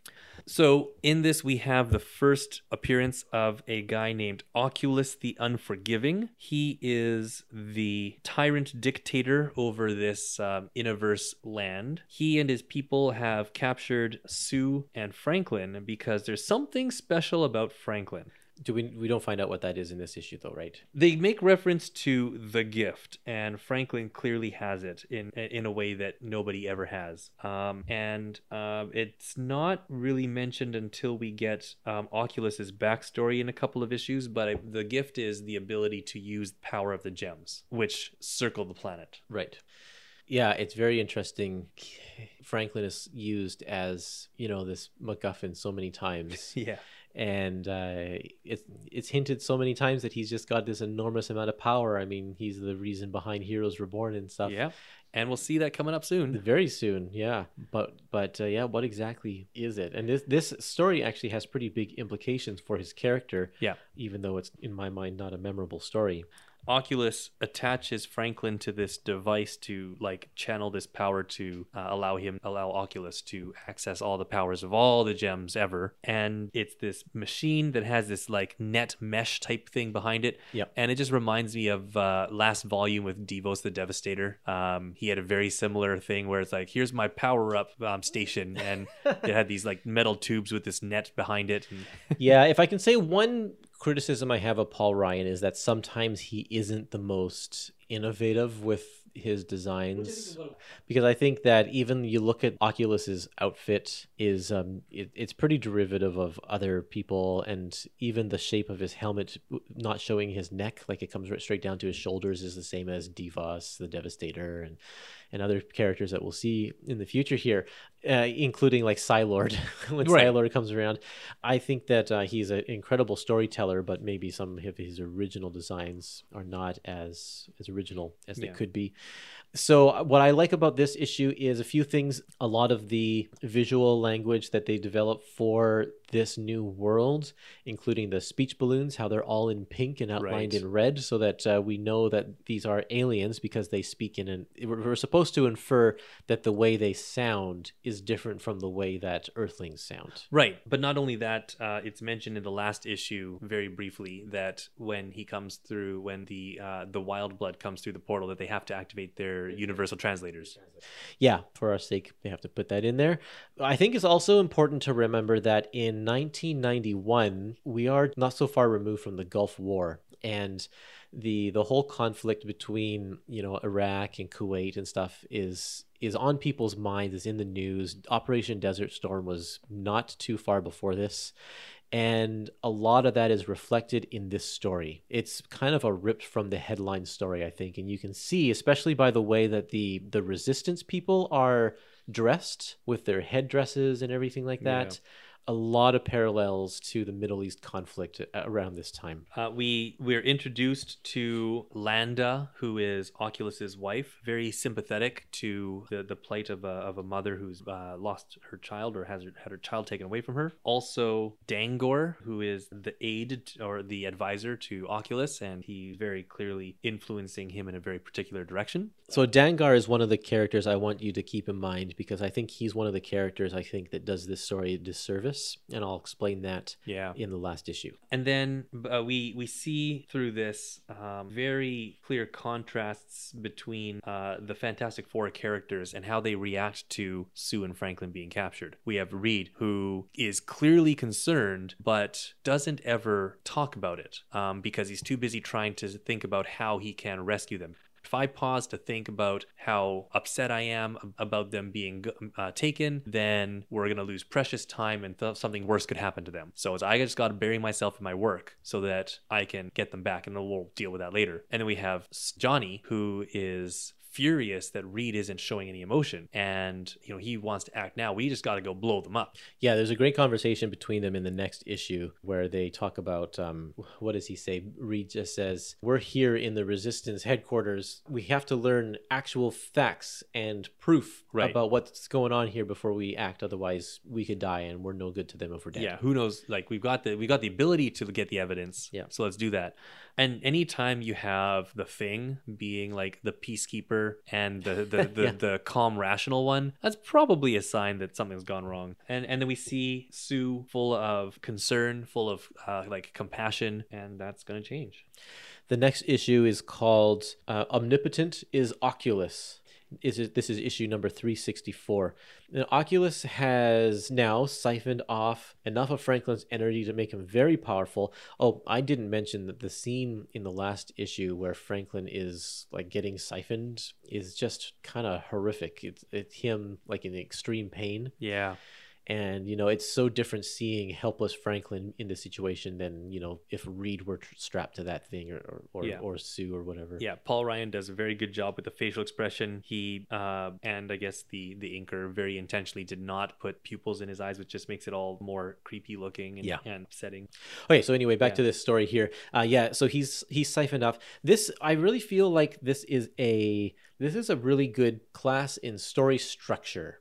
So in this, we have the first appearance of a guy named Occulus the Unforgiving. He is the tyrant dictator over this um, Inniverse land. He and his people have captured Sue and Franklin because there's something special about Franklin. Do we? We don't find out what that is in this issue, though, right? They make reference to the gift, and Franklin clearly has it in in a way that nobody ever has. Um, and um, it's not really mentioned until we get um, Occulus's backstory in a couple of issues. But I, the gift is the ability to use the power of the gems, which circle the planet. Right. Yeah, it's very interesting. Franklin is used as you know this MacGuffin so many times, Yeah. and uh, it's it's hinted so many times that he's just got this enormous amount of power. I mean, he's the reason behind Heroes Reborn and stuff. Yeah. And we'll see that coming up soon. Very soon, yeah. But but uh, yeah, what exactly is it? And this this story actually has pretty big implications for his character. Yeah. Even though it's in my mind not a memorable story. Occulus attaches Franklin to this device to like channel this power to uh, allow him allow Occulus to access all the powers of all the gems ever. And it's this machine that has this like net mesh type thing behind it. Yep. and it just reminds me of uh, last volume with Devos the Devastator. Um, he had a very similar thing where it's like here's my power up um, station. And it had these like metal tubes with this net behind it. And yeah, if I can say one criticism I have of Paul Ryan is that sometimes he isn't the most innovative with his designs. Because I think that even you look at Occulus's outfit is um it, it's pretty derivative of other people and even the shape of his helmet not showing his neck like it comes right straight down to his shoulders is the same as Devos the Devastator and and other characters that we'll see in the future here, uh, including like Psi-Lord when Right. Psi-Lord comes around. I think that uh, he's an incredible storyteller, but maybe some of his original designs are not as as original as they Yeah. could be. So uh, what I like about this issue is a few things. A lot of the visual language that they developed for this new world, including the speech balloons, how they're all in pink and outlined Right. in red, so that uh, we know that these are aliens because they speak in an. We're we're supposed to infer that the way they sound is different from the way that Earthlings sound. Right, but not only that, uh, it's mentioned in the last issue very briefly that when he comes through, when the uh, the wild blood comes through the portal, that they have to activate their universal translators. Yeah, for our sake, they have to put that in there. I think it's also important to remember that in 1991, we are not so far removed from the Gulf War and the the whole conflict between you know Iraq and Kuwait and stuff is is on people's minds. is in the news. Operation Desert Storm was not too far before this. And a lot of that is reflected in this story. It's kind of a ripped from the headline story, I think, and you can see, especially by the way that the the resistance people are dressed with their headdresses and everything like that. A lot of parallels to the Middle East conflict around this time. Uh, we we're introduced to Landa, who is Occulus's wife, very sympathetic to the, the plight of a, of a mother who's uh, lost her child or has her, had her child taken away from her. Also, Dangor, who is the aide or the advisor to Occulus, and he's very clearly influencing him in a very particular direction. So Dangar is one of the characters I want you to keep in mind because I think he's one of the characters I think that does this story a disservice. Purpose, and I'll explain that Yeah. in the last issue. And then uh, we we see through this um, very clear contrasts between uh, the Fantastic Four characters and how they react to Sue and Franklin being captured. We have Reed, who is clearly concerned but doesn't ever talk about it um, because he's too busy trying to think about how he can rescue them. If I pause to think about how upset I am about them being uh, taken, then we're going to lose precious time and th- something worse could happen to them. So it's, I just got to bury myself in my work so that I can get them back, and we'll deal with that later. And then we have Johnny, who is furious that Reed isn't showing any emotion and you know he wants to act now we just got to go blow them up Yeah, there's a great conversation between them in the next issue where they talk about um, what does he say? Reed just says, "We're here in the Resistance headquarters. We have to learn actual facts and proof Right. about what's going on here before we act. Otherwise, we could die, and we're no good to them if we're dead." yeah who knows like we've got the we've got the ability to get the evidence Yeah. so let's do that and anytime you have the thing being like the peacekeeper and the the, the, Yeah. the calm rational one that's probably a sign that something's gone wrong and and then we see sue full of concern full of uh, like compassion and that's gonna change The next issue is called uh, Omnipotent is Occulus. Is it, this is issue number 364. Now, Occulus has now siphoned off enough of Franklin's energy to make him very powerful. Oh, I didn't mention that the scene in the last issue where Franklin is like getting siphoned is just kind of horrific. It's, it's him like in extreme pain yeah and you know it's so different seeing helpless franklin in this situation than you know if reed were tr- strapped to that thing or or, or, Yeah. or sue or whatever Yeah, Paul Ryan does a very good job with the facial expression. He uh, and I guess the the inker very intentionally did not put pupils in his eyes, which just makes it all more creepy looking and, Yeah. and upsetting. okay so anyway back Yeah. to this story here uh yeah so he's he's siphoned off this i really feel like this is a this is a really good class in story structure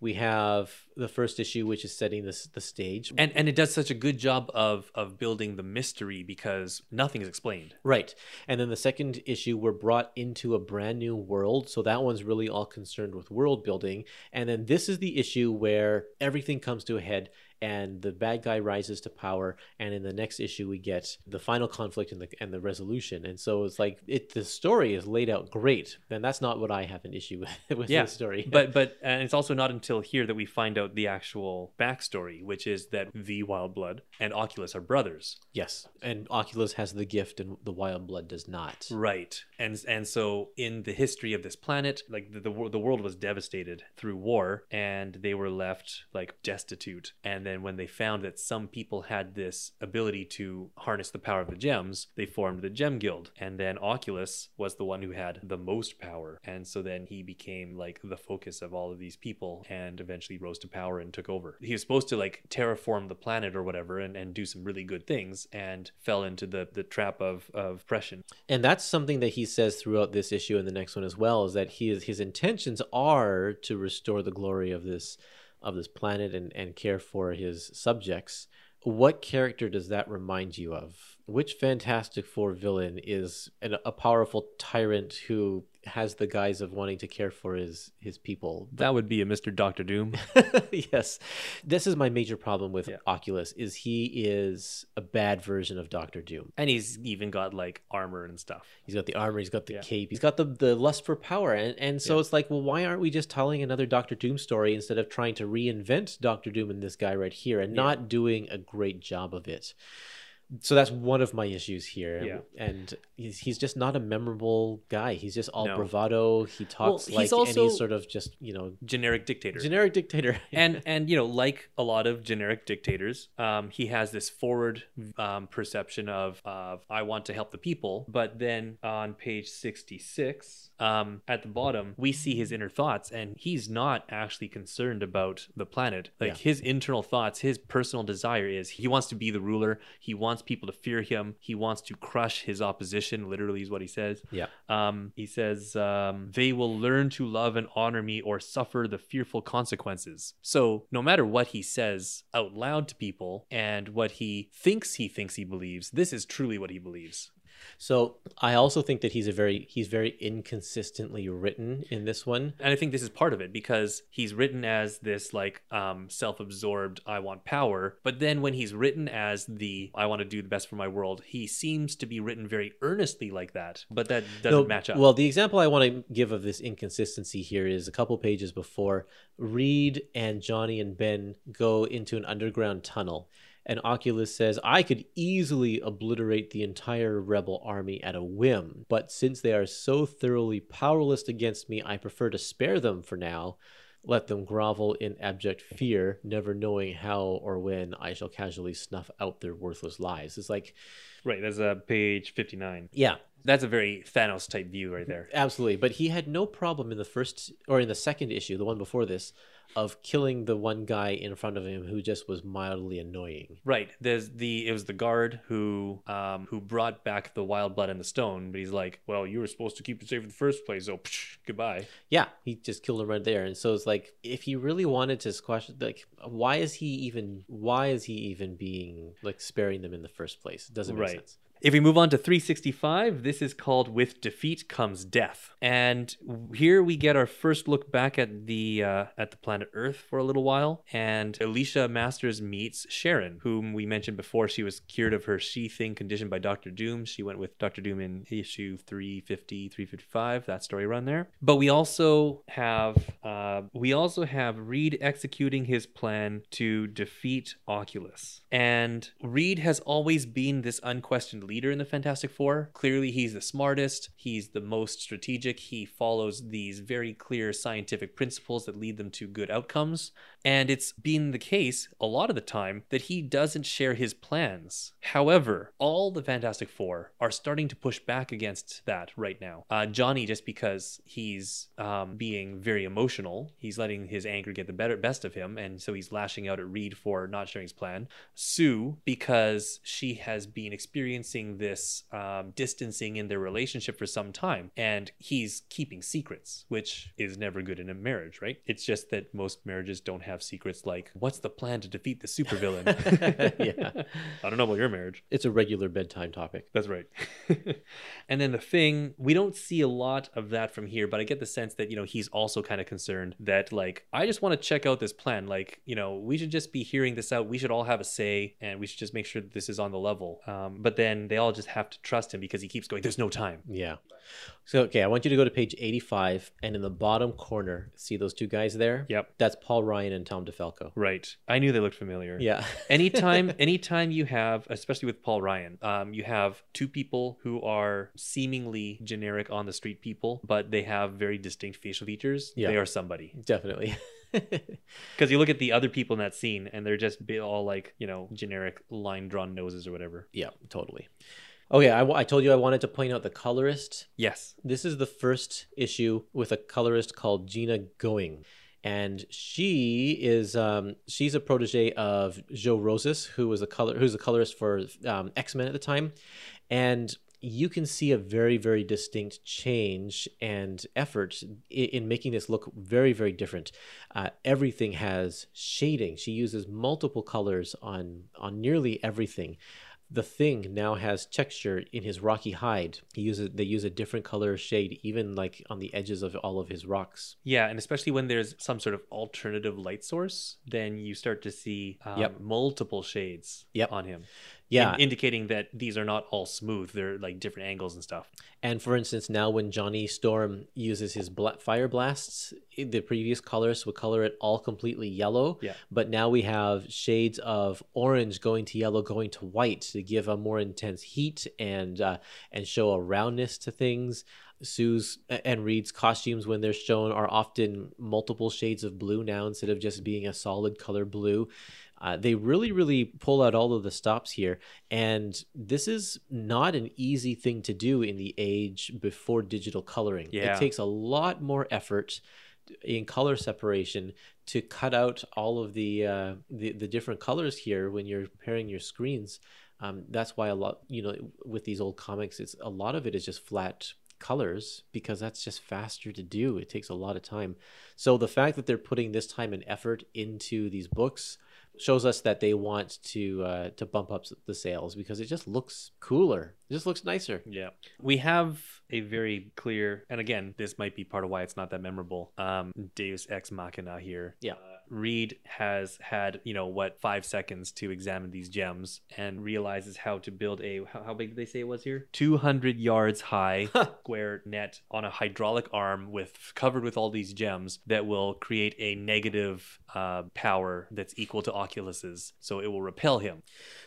we have the first issue which is setting this the stage And and it does such a good job of of building the mystery because nothing is explained. Right. And then the second issue, we're brought into a brand new world. So that one's really all concerned with world building. And then this is the issue where everything comes to a head and the bad guy rises to power. And in the next issue, we get the final conflict and the, and the resolution. And so it's like it the story is laid out great. And that's not what I have an issue with, with Yeah, the story. But but and it's also not until here that we find out the actual backstory, which is that the Wild Blood and Occulus are brothers. yes. And Occulus has the gift and the Wild Blood does not. Right. And and so in the history of this planet, like the the, the world was devastated through war and they were left like destitute. And then when they found that some people had this ability to harness the power of the gems, they formed the Gem Guild. And then Occulus was the one who had the most power. And so then he became like the focus of all of these people and eventually rose to power and took over. He was supposed to like terraform the planet or whatever and, and do some really good things and fell into the, the trap of, of oppression. And that's something that he says throughout this issue and the next one as well is that he is, his intentions are to restore the glory of this of this planet and, and care for his subjects. What character does that remind you of? Which Fantastic Four villain is an, a powerful tyrant who has the guise of wanting to care for his his people? That would be a Mr. Doctor Doom. yes, this is my major problem with Yeah. Occulus. Is he is a bad version of Doctor Doom. and he's even got like armor and stuff. He's got the armor, he's got the Yeah. cape, he's got the, the lust for power. And, and so Yeah. it's like, well, why aren't we just telling another Doctor Doom story instead of trying to reinvent Doctor Doom and this guy right here and not doing a great job of it? So that's one of my issues here. Yeah. And he's, he's just not a memorable guy. He's just all No. bravado. He talks he's like also- any sort of just, you know, Generic dictator. generic dictator. and and you know like a lot of generic dictators um, he has this forward um, perception of of i want to help the people but then on page 66 um, at the bottom we see his inner thoughts and he's not actually concerned about the planet like Yeah. his internal thoughts his personal desire is he wants to be the ruler he wants people to fear him he wants to crush his opposition literally is what he says yeah. um, he says, um, they will learn to love and honor me or suffer the fearful consequences. So, no matter what he says out loud to people and what he thinks he thinks he believes, this is truly what he believes. So I also think that he's a very he's very inconsistently written in this one. And I think this is part of it because he's written as this like um, self-absorbed I want power, but then when he's written as the I want to do the best for my world, he seems to be written very earnestly like that, but that doesn't No, match up. Well, the example I want to give of this inconsistency here is a couple pages before Reed and Johnny and Ben go into an underground tunnel. And Occulus says, I could easily obliterate the entire rebel army at a whim, but since they are so thoroughly powerless against me, I prefer to spare them for now. Let them grovel in abject fear, never knowing how or when I shall casually snuff out their worthless lives. It's like, right, that's uh, page 59. yeah, That's a very Thanos type view right there. Absolutely, but he had no problem in the first or in the second issue, the one before this, of killing the one guy in front of him who just was mildly annoying. Right. There's the it was the guard who um who brought back the wild blood and the stone, but he's like, Well, you were supposed to keep it safe in the first place, so psh, goodbye. Yeah, he just killed him right there, and so it's like if he really wanted to squash, like, why is he even? Why is he even being like sparing them in the first place? It doesn't make Right. sense. If we move on to 365, this is called With Defeat Comes Death. And here we get our first look back at the uh, at the planet Earth for a little while. And Alicia Masters meets Sharon, whom we mentioned before. She was cured of her she thing condition by Doctor Doom. She went with Doctor Doom in issue 350, 355, that story run there. But we also have uh, we also have Reed executing his plan to defeat Occulus. And Reed has always been this unquestioned leader in the Fantastic Four. Clearly, he's the smartest, he's the most strategic, he follows these very clear scientific principles that lead them to good outcomes. And it's been the case a lot of the time that he doesn't share his plans. However, all the Fantastic Four are starting to push back against that right now. Uh, Johnny, just because he's um, being very emotional, he's letting his anger get the better best of him, and so he's lashing out at Reed for not sharing his plan. Sue, because she has been experiencing this um, distancing in their relationship for some time, and he's keeping secrets, which is never good in a marriage, right? It's just that most marriages don't have secrets like, what's the plan to defeat the supervillain? Yeah. I don't know about your marriage. It's a regular bedtime topic. That's right. and then the thing, we don't see a lot of that from here, but I get the sense that, you know, he's also kind of concerned that, like, I just want to check out this plan. Like, you know, we should just be hearing this out. We should all have a say and we should just make sure that this is on the level. Um, but then they all just have to trust him because he keeps going, there's no time. Yeah. So okay, I want you to go to page eighty-five, and in the bottom corner, see those two guys there? Yep. That's Paul Ryan and Tom DeFalco. Right. I knew they looked familiar. Yeah. anytime anytime you have especially with paul ryan um, you have two people who are seemingly generic on the street people but they have very distinct facial features Yeah. they are somebody Definitely. because you look at the other people in that scene and they're just all like you know generic line drawn noses or whatever yeah, totally. Okay, I, I told you I wanted to point out the colorist. yes This is the first issue with a colorist called Gina Going. And she is um, she's a protege of Joe Rosas, who was a color who's a colorist for um, X Men at the time, and you can see a very very distinct change and effort in, in making this look very very different. Uh, everything has shading. She uses multiple colors on on nearly everything. The thing now has texture in his rocky hide. He uses they use a different color shade even like on the edges of all of his rocks. yeah and especially when there's some sort of alternative light source then you start to see um, Yep. multiple shades Yep. on him Yeah, in- indicating that these are not all smooth they're like different angles and stuff And for instance, now when Johnny Storm uses his bla- fire blasts, the previous colorist would color it all completely yellow. Yeah. But now we have shades of orange going to yellow, going to white to give a more intense heat and uh, and show a roundness to things. Sue's and Reed's costumes, when they're shown, are often multiple shades of blue now instead of just being a solid color blue. Uh, they really, really pull out all of the stops here. And this is not an easy thing to do in the age before digital coloring. Yeah. It takes a lot more effort in color separation to cut out all of the, uh, the the different colors here when you're pairing your screens. Um, that's why a lot, you know, with these old comics, it's a lot of it is just flat colors because that's just faster to do. It takes a lot of time. So the fact that they're putting this time and effort into these books shows us that they want to uh, to bump up the sales because it just looks cooler. It just looks nicer. Yeah. We have a very clear, and again, this might be part of why it's not that memorable. Um, Deus Ex Machina here. Yeah. Uh, Reed has had, you know, what, five seconds to examine these gems and realizes how to build a, how, how big did they say it was here? 200 yards high square net on a hydraulic arm with covered with all these gems that will create a negative uh, power that's equal to Occulus's. So it will repel him.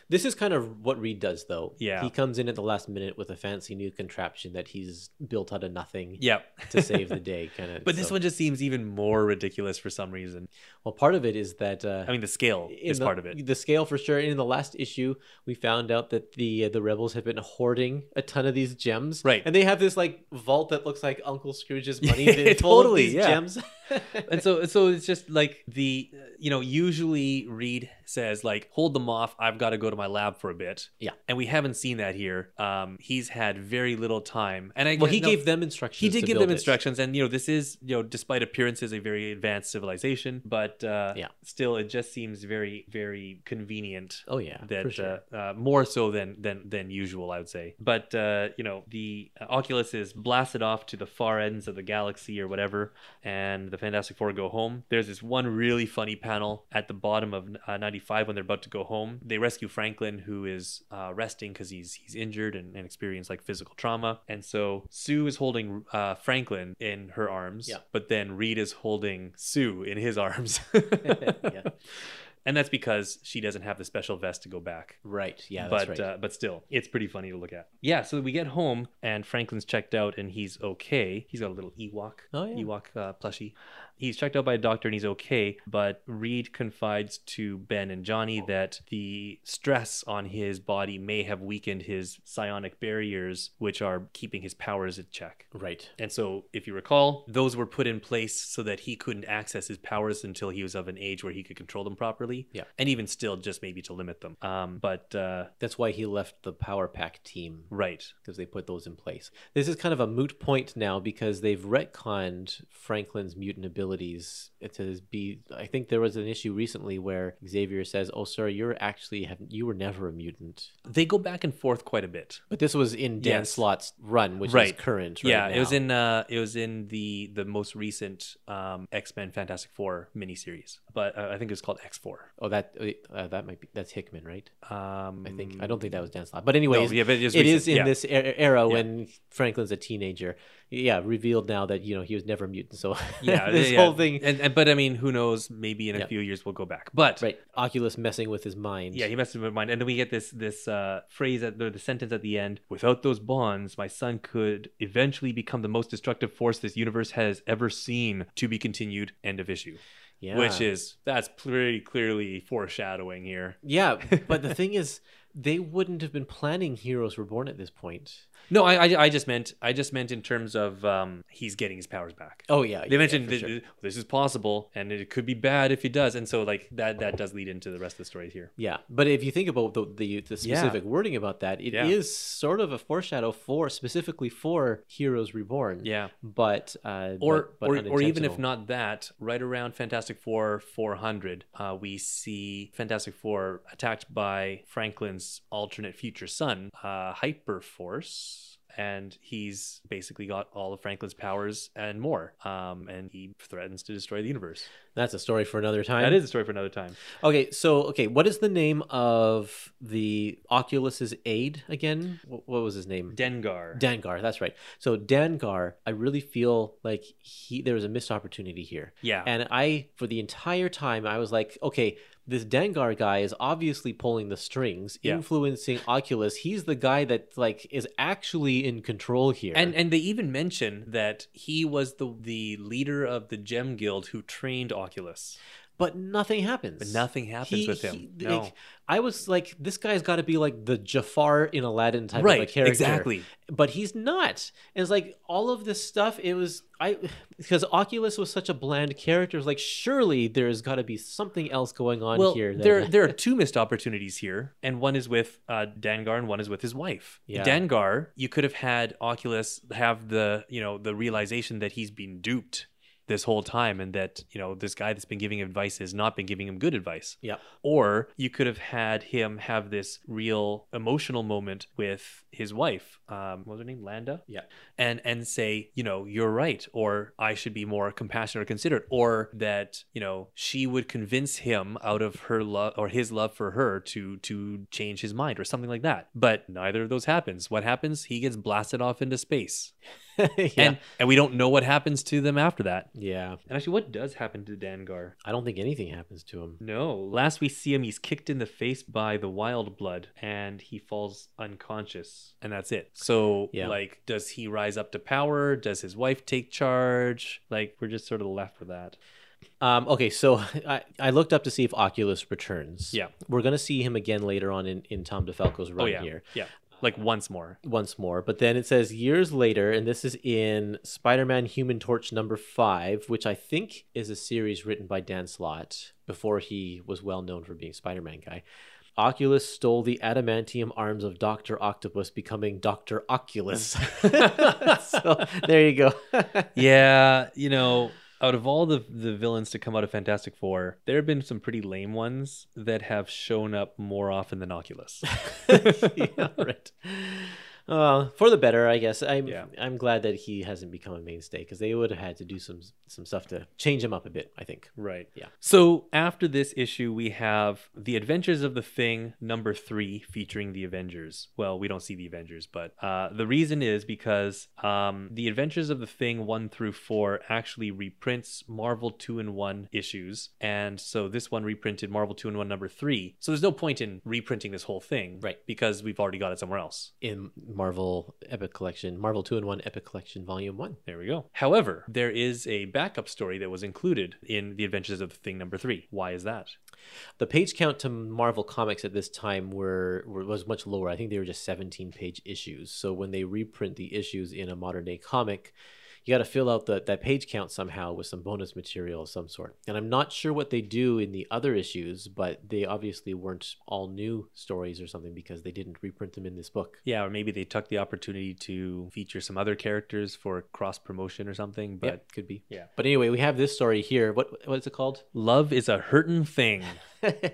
This is kind of what Reed does, though. Yeah. He comes in at the last minute with a fancy new contraption that he's built out of nothing Yep. to save the day, kind of. But this one just seems even more ridiculous for some reason. well, part of it is that uh, I mean, the scale is the, part of it. The scale for sure. And In the last issue, we found out that the uh, the rebels have been hoarding a ton of these gems, Right. And they have this like vault that looks like Uncle Scrooge's money, Yeah, that's full of totally, yeah. gems. and so so it's just like the uh, you know usually Reed says like hold them off I've got to go to my lab for a bit Yeah. and we haven't seen that here um he's had very little time and I well, he no, gave them instructions. he did give them it. instructions and you know this is you know despite appearances a very advanced civilization but uh Yeah. still it just seems very very convenient Oh yeah, that sure. uh, uh, more so than than than usual, I would say. But uh, you know, the uh, Occulus is blasted off to the far ends of the galaxy or whatever, and the Fantastic Four go home. There's this one really funny panel at the bottom of uh, 95 when they're about to go home. They rescue Franklin, who is uh, resting because he's he's injured and, and experienced like physical trauma, and so Sue is holding uh, Franklin in her arms, Yeah. but then Reed is holding Sue in his arms. Yeah. And that's because she doesn't have the special vest to go back right. Yeah, but right. uh, but still, it's pretty funny to look at. Yeah, so we get home and Franklin's checked out and he's okay. He's got a little Ewok, Oh, yeah. Ewok uh, plushie. He's checked out by a doctor and he's okay. But Reed confides to Ben and Johnny that the stress on his body may have weakened his psionic barriers, which are keeping his powers in check. right. And so, if you recall, those were put in place so that he couldn't access his powers until he was of an age where he could control them properly. Yeah. And even still, just maybe to limit them. Um, but uh, That's why he left the Power Pack team right. because they put those in place. This is kind of a moot point now because they've retconned Franklin's mutant abilities to be. I think there was an issue recently where Xavier says, "Oh, sir, you're actually have you were never a mutant." They go back and forth quite a bit. But this was in Dan Yes. Slott's run, which Right. is current. Right yeah, it was in uh, it was in the the most recent um, X Men Fantastic Four miniseries, but uh, I think it's called X Four. Oh, that uh, that might be that's Hickman, right? Um, I think I don't think that was Dan Slott. But anyways, yeah, but it is it is in yeah. this era when Franklin's a teenager. Yeah, revealed now that you know he was never a mutant. So yeah, this yeah. Whole thing, And, and but I mean, who knows? Maybe in a Yeah. few years we'll go back. But right? Occulus messing with his mind. Yeah, he messed with my mind, and then we get this this uh, phrase at the, the sentence at the end. Without those bonds, my son could eventually become the most destructive force this universe has ever seen. To be continued. End of issue. yeah. Which is that's pretty clearly foreshadowing here. yeah. But the thing is, they wouldn't have been planning Heroes Reborn at this point. No, I, I I just meant I just meant in terms of um, he's getting his powers back. Oh yeah, They yeah, mentioned that sure. this is possible, and it could be bad if he does, and so like that that does lead into the rest of the story here. Yeah, but if you think about the the, the specific wording about that, it is Yeah. sort of a foreshadow for specifically for Heroes Reborn. Yeah. but uh, or but, but or, or even if not that, right around Fantastic Four 400, uh, we see Fantastic Four attacked by Franklin's alternate future son, uh, Hyperforce. And he's basically got all of Franklin's powers and more. Um, and he threatens to destroy the universe. that's a story for another time. That is a story for another time. Okay, so okay, what is the name of the Occulus's aide again? What, what was his name? Dengar. Dangar. That's right. So Dangar, I really feel like he there was a missed opportunity here. yeah. And I, for the entire time, I was like, okay, this Dengar guy is obviously pulling the strings, Yeah. influencing Occulus. He's the guy that like is actually in control here. And and they even mention that he was the the leader of the Gem Guild who trained Occulus. But nothing happens. But nothing happens He- with him. he- no. like, I was like, this guy's got to be like the Jafar in Aladdin type right. of a character, Exactly. But he's not. And it's like all of this stuff. It was I because Occulus was such a bland character. It's like surely there's got to be something else going on well, here. there there are two missed opportunities here, and one is with uh, Dangar, and one is with his wife. Yeah. Dangar, you could have had Occulus have the you know the realization that he's been duped this whole time, and that you know this guy that's been giving advice has not been giving him good advice. yeah. Or you could have had him have this real emotional moment with his wife. Um, what was her name? Landa. Yeah. And and say, you know, you're right, or I should be more compassionate or considerate, or that you know she would convince him out of her love or his love for her to to change his mind or something like that. But neither of those happens. What happens? He gets blasted off into space, yeah. and and we don't know what happens to them after that. yeah. And actually, what does happen to Dangar? I don't think anything happens to him. No. Last we see him, he's kicked in the face by the wild blood and he falls unconscious. And that's it. So, Yeah. like, does he rise up to power? Does his wife take charge? Like, we're just sort of left with that. Um, okay, so I, I looked up to see if Occulus returns. Yeah. We're gonna see him again later on in, in Tom DeFalco's run oh, yeah. here. Yeah. Like, once more. once more. But then it says years later, and this is in Spider Man Human Torch number five, which I think is a series written by Dan Slott before he was well known for being Spider Man guy. Occulus stole the adamantium arms of Dr. Octopus, becoming Dr. Occulus. so there you go. yeah. You know. Out of all the the villains to come out of Fantastic Four, there have been some pretty lame ones that have shown up more often than Occulus. yeah, right. Uh, for the better, I guess. I'm Yeah. I'm glad that he hasn't become a mainstay because they would have had to do some some stuff to change him up a bit. I think. Right. Yeah. So after this issue, we have The Adventures of the Thing number three featuring the Avengers. Well, we don't see the Avengers, but uh, the reason is because um, The Adventures of the Thing one through four actually reprints Marvel two and one issues. And so this one reprinted Marvel two and one number three. So there's no point in reprinting this whole thing. Right. Because we've already got it somewhere else. in Marvel Epic Collection, Marvel 2 in 1 Epic Collection Volume 1. There we go. However, there is a backup story that was included in The Adventures of Thing number three. Why is that? The page count to Marvel Comics at this time were, were was much lower. I think they were just 17 page issues. So when they reprint the issues in a modern day comic, you got to fill out the, that page count somehow with some bonus material of some sort. And I'm not sure what they do in the other issues, but they obviously weren't all new stories or something because they didn't reprint them in this book. Yeah, or maybe they took the opportunity to feature some other characters for cross promotion or something. But But could be. Yeah. But anyway, we have this story here. What what is it called? love is a hurtin' thing,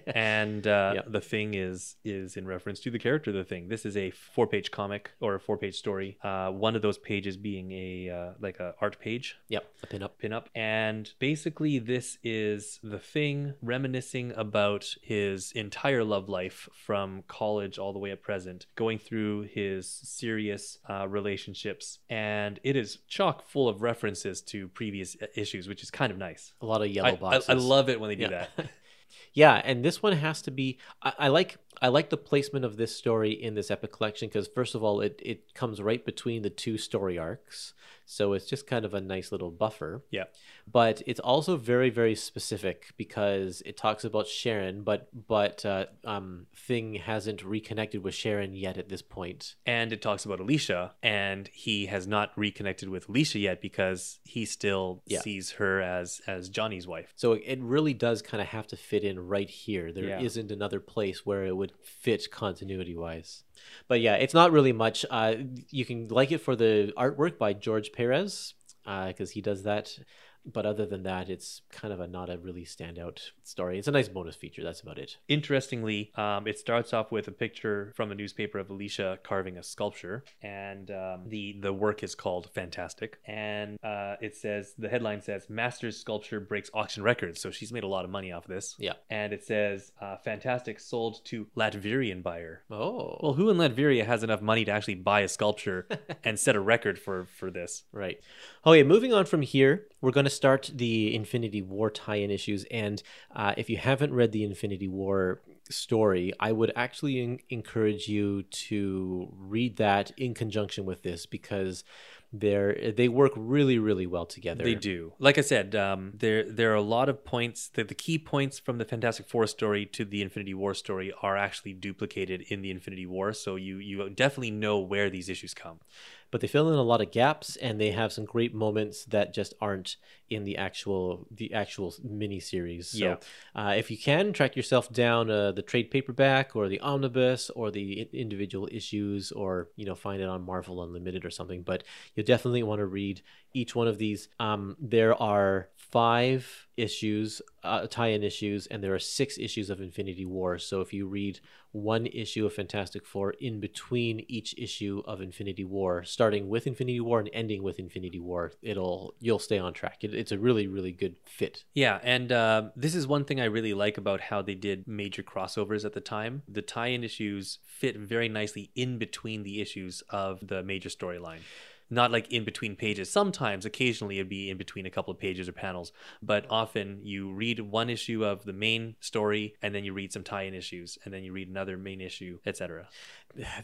and uh, Yep. the thing is is in reference to the character of the thing. This is a four page comic or a four page story. Uh, one of those pages being a uh, like a art page. Yep, a pinup. pinup. And basically, this is the thing reminiscing about his entire love life from college all the way at present, going through his serious uh, relationships. And it is chock full of references to previous issues, which is kind of nice. A lot of yellow I, I, boxes. I love it when they do Yeah. that. Yeah, and this one has to be. I, I like. I like the placement of this story in this epic collection because first of all, it it comes right between the two story arcs, so it's just kind of a nice little buffer. Yeah. But it's also very very specific because it talks about Sharon, but but uh, um, Thing hasn't reconnected with Sharon yet at this point. And it talks about Alicia, and he has not reconnected with Alicia yet because he still Yeah. sees her as as Johnny's wife. So it- really does kind of have to fit in right here. There Yeah. not another place where it would fit continuity wise. But yeah, it's not really much. Uh, you can like it for the artwork by George Perez because he does that. But other than that, it's kind of a not a really standout story. It's a nice bonus feature. That's about it. Interestingly, um, it starts off with a picture from a newspaper of Alicia carving a sculpture, and um, the the work is called Fantastic. And uh, it says the headline says Master's sculpture breaks auction records, so she's made a lot of money off of this. Yeah. And it says uh, Fantastic sold to Latvian buyer. Oh, Well, who in Latvia has enough money to actually buy a sculpture and set a record for for this? Right. Okay, moving on from here, we're going to start the Infinity War tie in issues. And uh, if you haven't read the Infinity War story, I would actually en- encourage you to read that in conjunction with this because they're they work really really well together. They do. Like I said, um, there there are a lot of points. The, the key points from the Fantastic Four story to the Infinity War story are actually duplicated in the Infinity War, so you you definitely know where these issues come. But they fill in a lot of gaps and they have some great moments that just aren't in the actual the actual mini series. So, Yeah. uh, if you can track yourself down uh, the trade paperback or the omnibus or the individual issues, or you know find it on Marvel Unlimited or something, but you'll definitely want to read each one of these. Um, there are five issues, uh, tie-in issues, and there are six issues of Infinity War. So if you read one issue of Fantastic Four in between each issue of Infinity War, starting with Infinity War and ending with Infinity War, it'll you'll stay on track. It, it's a really really good fit. Yeah, and uh, this is one thing I really like about how they did major crossovers at the time. The tie-in issues fit very nicely in between the issues of the major storyline. Not like in between pages. Sometimes, occasionally, it'd be in between a couple of pages or panels, but often you read one issue of the main story, and then you read some tie-in issues, and then you read another main issue, etc.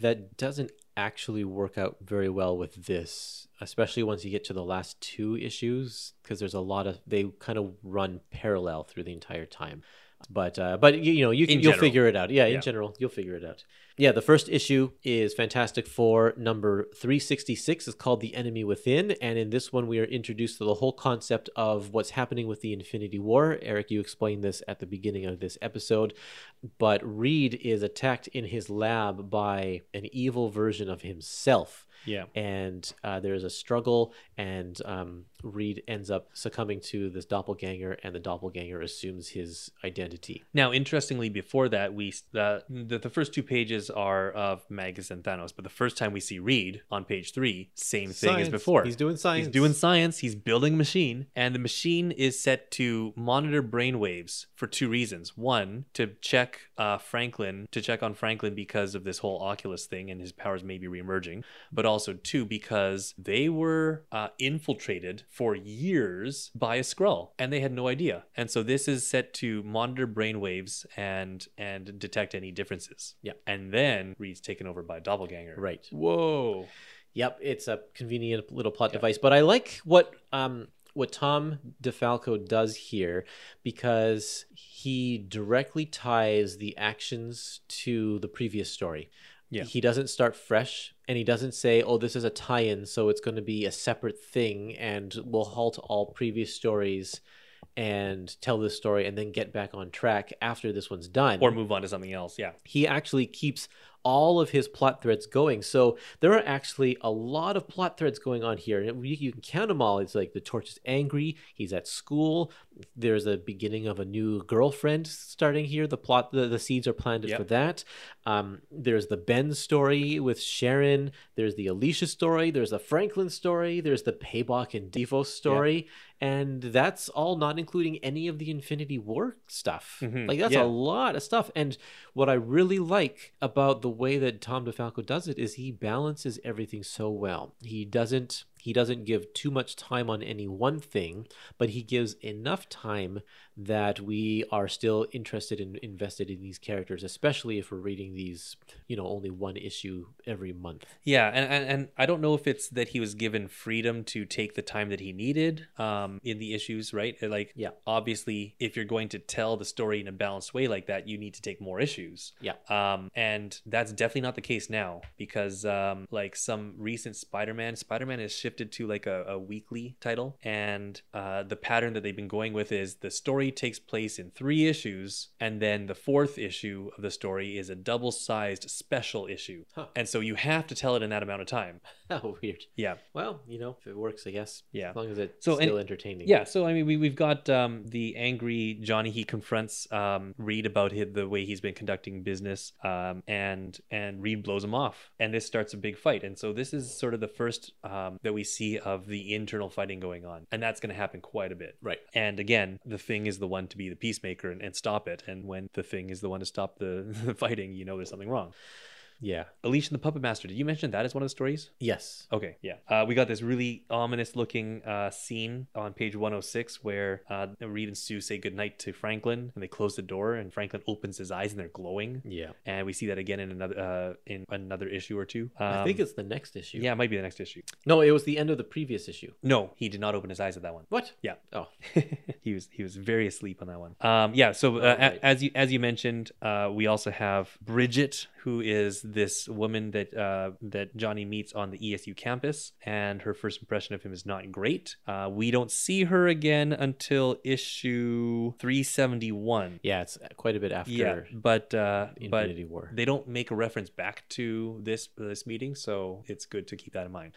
That doesn't actually work out very well with this, especially once you get to the last two issues, because there's a lot of they kind of run parallel through the entire time. But uh, but you, you know you can, you'll figure it out. Yeah, in Yeah. general you'll figure it out. Yeah, the first issue is Fantastic Four number 366. It's called The Enemy Within. And in this one, we are introduced to the whole concept of what's happening with the Infinity War. Eric, you explained this at the beginning of this episode. But Reed is attacked in his lab by an evil version of himself Yeah. and uh, there's a struggle, and um, Reed ends up succumbing to this doppelganger, and the doppelganger assumes his identity. Now, interestingly, before that, we uh, the, the first two pages are of Magus and Thanos, but the first time we see Reed on page three, same thing as before. He's doing science. He's doing science. He's building a machine, and the machine is set to monitor brainwaves for two reasons. One, to check uh, Franklin, to check on Franklin because of this whole Occulus thing, and his powers may be reemerging. But also, two, because they were uh, infiltrated for years by a Skrull, and they had no idea. And so this is set to monitor brainwaves and and detect any differences. Yeah. And then Reed's taken over by a doppelganger. Right. Whoa. Yep, it's a convenient little plot device, but I like what um what Tom DeFalco does here because he directly ties the actions to the previous story. Yeah. He doesn't start fresh and he doesn't say, "Oh, this is a tie-in, so it's going to be a separate thing and we'll halt all previous stories and tell this story and then get back on track after this one's done." Or move on to something else. Yeah. he actually keeps all of his plot threads going. So there are actually a lot of plot threads going on here. And you, you can count them all. It's like the Torch is angry. He's at school. There's a beginning of a new girlfriend starting here. The plot, the, the seeds are planted Yep. for that. Um, there's the Ben story with Sharon. There's the Alicia story. There's the Franklin story. There's the Paybok and Devo story. And that's all not including any of the Infinity War stuff. Mhm. Like that's Yeah. a lot of stuff. And what I really like about the way that Tom DeFalco does it is he balances everything so well. He doesn't he doesn't give too much time on any one thing, but he gives enough time that we are still interested and invested in these characters, especially if we're reading these, you know, only one issue every month. Yeah, and, and and I don't know if it's that he was given freedom to take the time that he needed um, in the issues, right? Like, Yeah. obviously, if you're going to tell the story in a balanced way like that, you need to take more issues. Yeah. Um, and that's definitely not the case now because, um, like some recent Spider-Man, Spider-Man has shifted to like a, a weekly title, and uh, the pattern that they've been going with is the story takes place in three issues, and then the fourth issue of the story is a double-sized special issue, Huh. and so you have to tell it in that amount of time. How weird. Yeah. Well, you know, if it works, I guess. Yeah. As long as it's So, and- still entertaining. Yeah, so I mean, we, we've got um, the angry Johnny. He confronts um, Reed about his, the way he's been conducting business, um, and and Reed blows him off, and this starts a big fight. And so this is sort of the first um, that we see of the internal fighting going on, and that's going to happen quite a bit. Right. And again, the thing is the one to be the peacemaker and, and stop it. And when the thing is the one to stop the, the fighting, you know there's something wrong. Yeah. Alicia the Puppet Master. Did you mention that as one of the stories? Yes. Okay, yeah. Uh, we got this really ominous looking uh, scene on page 106 where uh, Reed and Sue say goodnight to Franklin and they close the door and Franklin opens his eyes and they're glowing. Yeah. And we see that again in another uh, in another issue or two. I think Um, it's the next issue. yeah, it might be the next issue. No, it was the end of the previous issue. No, he did not open his eyes at that one. What? Yeah. Oh. he was he was very asleep on that one. Um, yeah. So uh, Oh, a- as you as you mentioned, uh, we also have Bridget, who is this woman that uh, that Johnny meets on the ESU campus, and her first impression of him is not great. Uh, we don't see her again until issue three seventy one. Yeah, it's quite a bit after Yeah, but uh, but War. they don't make a reference back to this this meeting, so it's good to keep that in mind.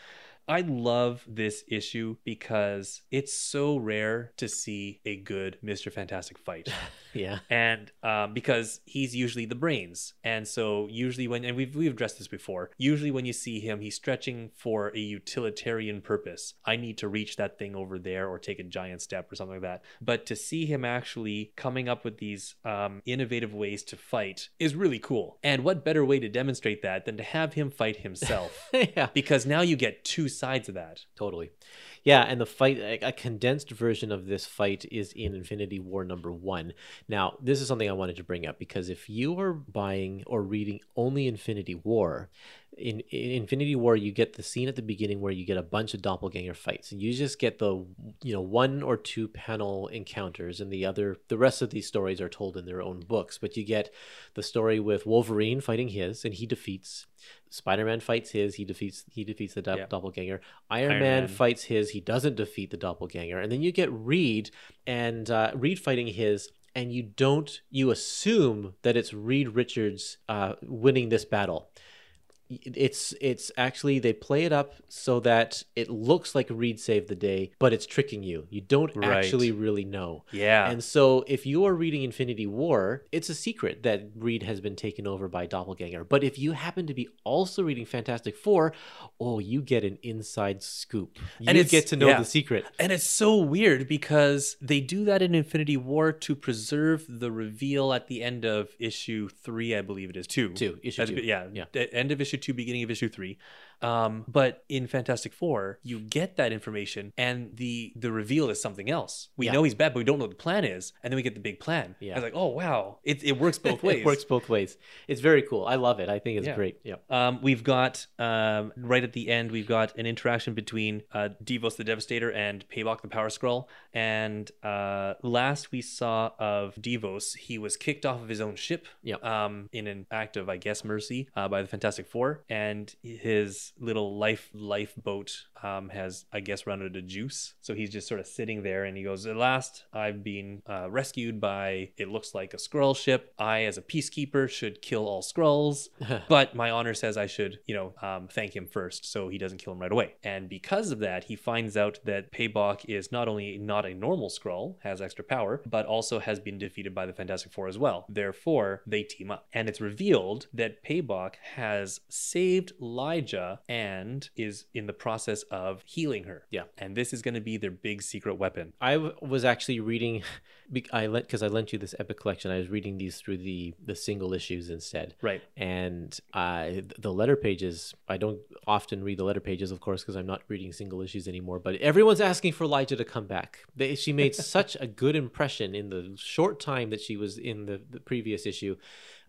I love this issue because it's so rare to see a good Mr. Fantastic fight. Yeah. and um, because he's usually the brains and so usually when and we've, we've addressed this before usually when you see him he's stretching for a utilitarian purpose i need to reach that thing over there or take a giant step or something like that but to see him actually coming up with these um, innovative ways to fight is really cool and what better way to demonstrate that than to have him fight himself yeah. because now you get two sides of that Totally. Yeah, and the fight, a condensed version of this fight is in Infinity War number one. Now, this is something I wanted to bring up because if you are buying or reading only Infinity War, in, in Infinity War, you get the scene at the beginning where you get a bunch of doppelganger fights, and you just get the you know one or two panel encounters, and the other the rest of these stories are told in their own books. But you get the story with Wolverine fighting his, and he defeats. Spider-Man fights his, he defeats he defeats the do- Yeah. doppelganger. Iron, Iron Man, Man. fights his, he doesn't defeat the doppelganger, and then you get Reed and uh, Reed fighting his, and you don't you assume that it's Reed Richards uh, winning this battle. It's it's actually they play it up so that it looks like Reed saved the day, but it's tricking you. You don't Right. actually really know. yeah And so, if you are reading Infinity War, it's a secret that Reed has been taken over by Doppelganger. But if you happen to be also reading Fantastic Four, oh, you get an inside scoop. You And get to know yeah. the secret. And it's so weird because they do that in Infinity War to preserve the reveal at the end of issue three, I believe it is two. Two, issue two. Yeah, Yeah. the End of issue two, beginning of issue three. Um, but in Fantastic Four, you get that information, and the the reveal is something else. We Yeah. know he's bad, but we don't know what the plan is, and then we get the big plan. Yeah. I was like, oh wow, it it works both ways. it works both ways. It's very cool. I love it. I think it's Yeah. great. Yeah. Um, we've got um, right at the end, we've got an interaction between uh, Devos the Devastator and Paybok the Power Skrull. And uh, last we saw of Devos, he was kicked off of his own ship Yep. um, in an act of, I guess, mercy uh, by the Fantastic Four, and his little life lifeboat um, has, I guess, run out of juice. So he's just sort of sitting there, and he goes, "At last, I've been uh, rescued by it looks like a Skrull ship. I, as a peacekeeper, should kill all Skrulls, but my honor says I should, you know, um, thank him first, so he doesn't kill him right away. And because of that, he finds out that Paybok is not only not a normal Skrull, has extra power, but also has been defeated by the Fantastic Four as well. Therefore, they team up, and it's revealed that Paybok has saved And is in the process of healing her. Yeah. and this is going to be their big secret weapon. I w- was actually reading, I lent because I lent you this epic collection. I was reading these through the the single issues instead. Right. and uh, the letter pages i don't often read the letter pages of course because i'm not reading single issues anymore but everyone's asking for Lyja to come back they, she made such a good impression in the short time that she was in the, the previous issue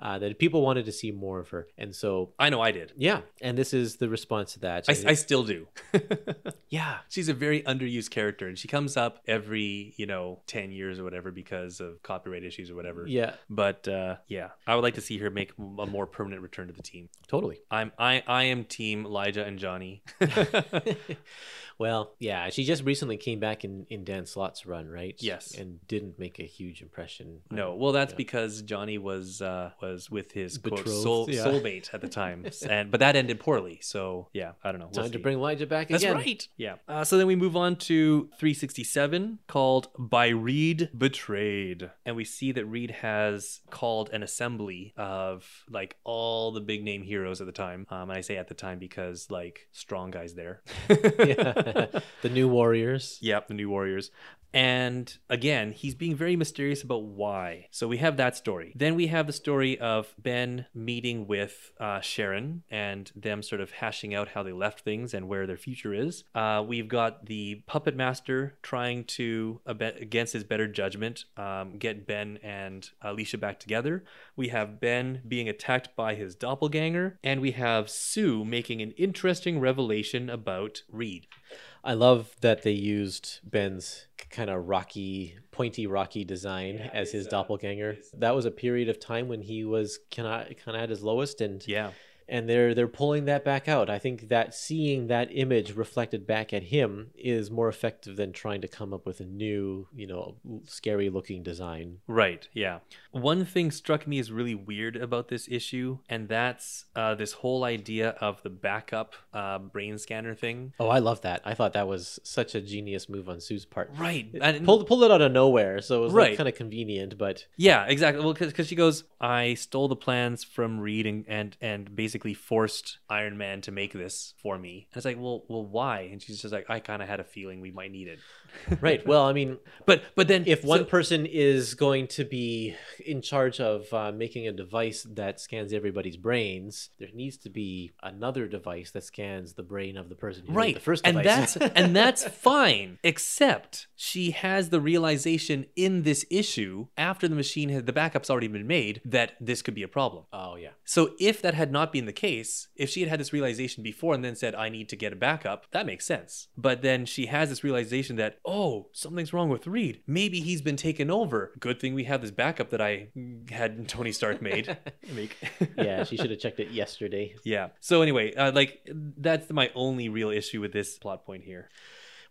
uh, that people wanted to see more of her and so I know I did. yeah and this is the response to that I, I still do. yeah She's a very underused character, and she comes up every, you know, 10 years or whatever because of copyright issues or whatever. yeah But uh, yeah, I would like to see her make a more permanent return to the team. totally I'm I I am team Lyja and Johnny. well, yeah, she just recently came back in in Dan Slott's run, right? Yes. and didn't make a huge impression. no, well that's because Johnny was uh, was with his quote, soul yeah. soulmate at the time, and but that ended poorly. So yeah, I don't know. We'll Time to see. bring Lyja back again. That's again. right. Yeah. Uh, so then we move on to 367 called By Reed Betrayed. And we see that Reed has called an assembly of like all the big name heroes at the time. Um, and I say at the time because like strong guys there. yeah. the new warriors. Yep, the new warriors. And again, he's being very mysterious about why. So we have that story. Then we have the story of Ben meeting with uh, Sharon and them sort of hashing out how they left things and where their future is. Uh, we've got the puppet master trying to, against his better judgment, um, get Ben and Alicia back together. We have Ben being attacked by his doppelganger, and we have Sue making an interesting revelation about Reed. I love that they used Ben's kind of rocky, pointy, rocky design yeah, as his uh, doppelganger. That was a period of time when he was kind of kind of at his lowest, and yeah, and they're they're pulling that back out. I think that seeing that image reflected back at him is more effective than trying to come up with a new, you know, scary looking design. Right. Yeah. One thing struck me as really weird about this issue, and that's uh, this whole idea of the backup uh, brain scanner thing. Oh, I love that. I thought that was such a genius move on Sue's part. Right. And pulled pulled it out of nowhere, so it was right. like kind of convenient, but yeah, exactly. Well, because she goes, I stole the plans from Reed and and and basically basically forced Iron Man to make this for me. And it's like, well, well, why? And she's just like, I kind of had a feeling we might need it. right. Well, I mean, but but then if one so, person is going to be in charge of uh, making a device that scans everybody's brains, there needs to be another device that scans the brain of the person who right. made the first device. And that's and that's fine, except she has the realization in this issue after the machine had the backup's already been made that this could be a problem. Oh yeah. So if that had not been the case, if she had had this realization before and then said I need to get a backup, that makes sense. But then she has this realization that oh, something's wrong with Reed. Maybe he's been taken over. Good thing we have this backup that I had Tony Stark made. Yeah, she should have checked it yesterday. Yeah. So anyway, uh, like that's my only real issue with this plot point here.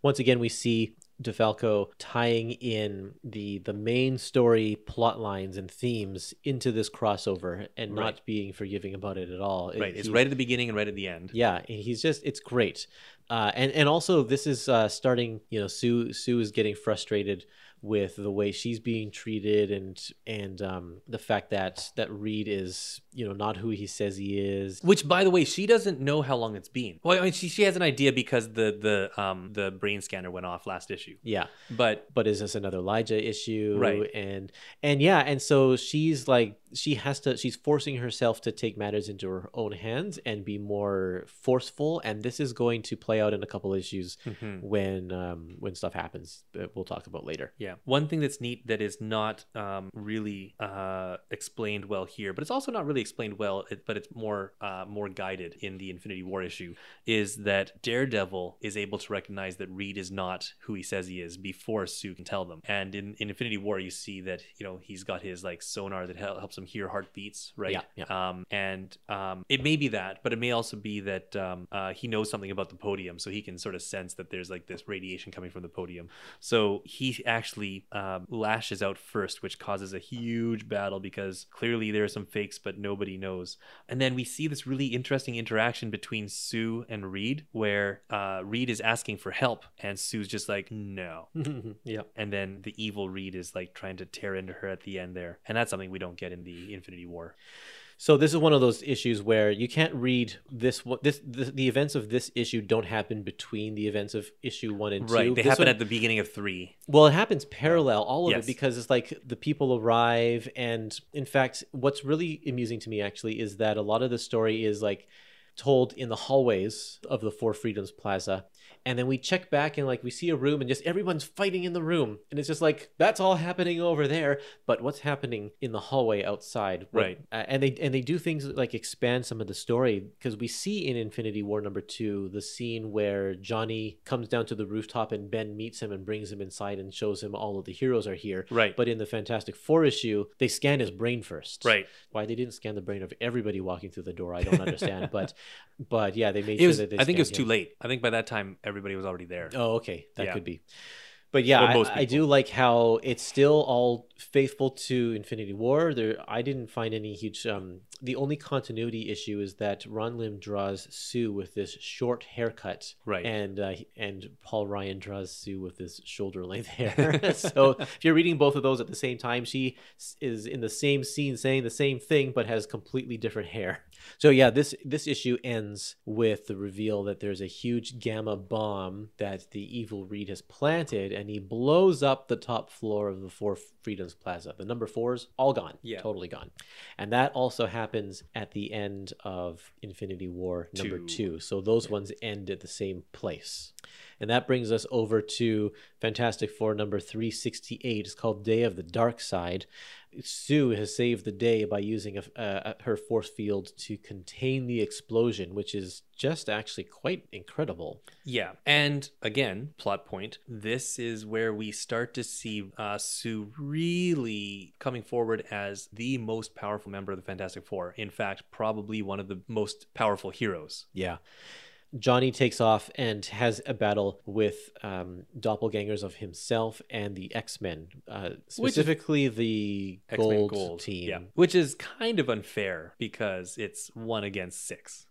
Once again, we see DeFalco tying in the the main story plot lines and themes into this crossover and right. not being forgiving about it at all. Right. It's right at the beginning and right at the end. Yeah, he's just it's great. Uh, and and also this is uh, starting. You know, Sue Sue is getting frustrated with the way she's being treated and and um, the fact that that Reed is you know not who he says he is. Which, by the way, she doesn't know how long it's been. Well, I mean, she she has an idea because the the um the brain scanner went off last issue. Yeah, but but is this another Lyja issue? Right, and and yeah, and so she's like she has to she's forcing herself to take matters into her own hands and be more forceful. And this is going to play out in a couple issues mm-hmm. when um when stuff happens that we'll talk about later. Yeah. One thing that's neat that is not um really uh explained well here but it's also not really explained well but it's more uh more guided in the infinity war issue is that daredevil is able to recognize that reed is not who he says he is before sue can tell them. And in, in infinity war you see that you know he's got his like sonar that helps him hear heartbeats, right? Yeah. yeah. Um, and um, it may be that, but it may also be that um, uh, he knows something about the podium, so he can sort of sense that there's like this radiation coming from the podium. So he actually um, lashes out first, which causes a huge battle because clearly there are some fakes, but nobody knows. And then we see this really interesting interaction between Sue and Reed, where uh, Reed is asking for help, and Sue's just like, no. yeah. And then the evil Reed is like trying to tear into her at the end there, and that's something we don't get in the Infinity War. So this is one of those issues where you can't read this. This the, the events of this issue don't happen between the events of issue one and two. Right, they this happen one, at the beginning of three. Well, it happens parallel, all of yes. it, because it's like the people arrive, and in fact, what's really amusing to me actually is that a lot of the story is like told in the hallways of the Four Freedoms Plaza, and then we check back and like we see a room and just everyone's fighting in the room. And it's just like that's all happening over there but what's happening in the hallway outside? Right. uh, and they and they do things like expand some of the story because we see in infinity war number two the scene where johnny comes down to the rooftop and ben meets him and brings him inside and shows him all of the heroes are here. Right. But in the fantastic four issue they scan his brain first. Right. Why they didn't scan the brain of everybody walking through the door i don't understand but but yeah they made it sure was, that they i think it was him. too late. I think by that time every everybody was already there. Oh, okay, that yeah. could be. But yeah, I, I, do like how it's still all faithful to Infinity War. There, I didn't find any huge. Um, the only continuity issue is that Ron Lim draws Sue with this short haircut, right? And uh, and Paul Ryan draws Sue with this shoulder length hair. so if you're reading both of those at the same time, she is in the same scene saying the same thing but has completely different hair. So yeah, this this issue ends with the reveal that there's a huge gamma bomb that the evil Reed has planted, and he blows up the top floor of the Four Freedoms Plaza. The number fours all gone, Yeah. totally gone, and that also happens at the end of Infinity War number Two. two. So those ones end at the same place. And that brings us over to Fantastic Four number 368. It's called Day of the Dark Side. Sue has saved the day by using a, uh, her force field to contain the explosion, which is just actually quite incredible. Yeah. And again, plot point this is where we start to see uh, Sue really coming forward as the most powerful member of the Fantastic Four. In fact, probably one of the most powerful heroes. Yeah. Johnny takes off and has a battle with um, doppelgangers of himself and the X Men, uh, specifically the X-Men Gold, team. Yeah. Which is kind of unfair because it's one against six.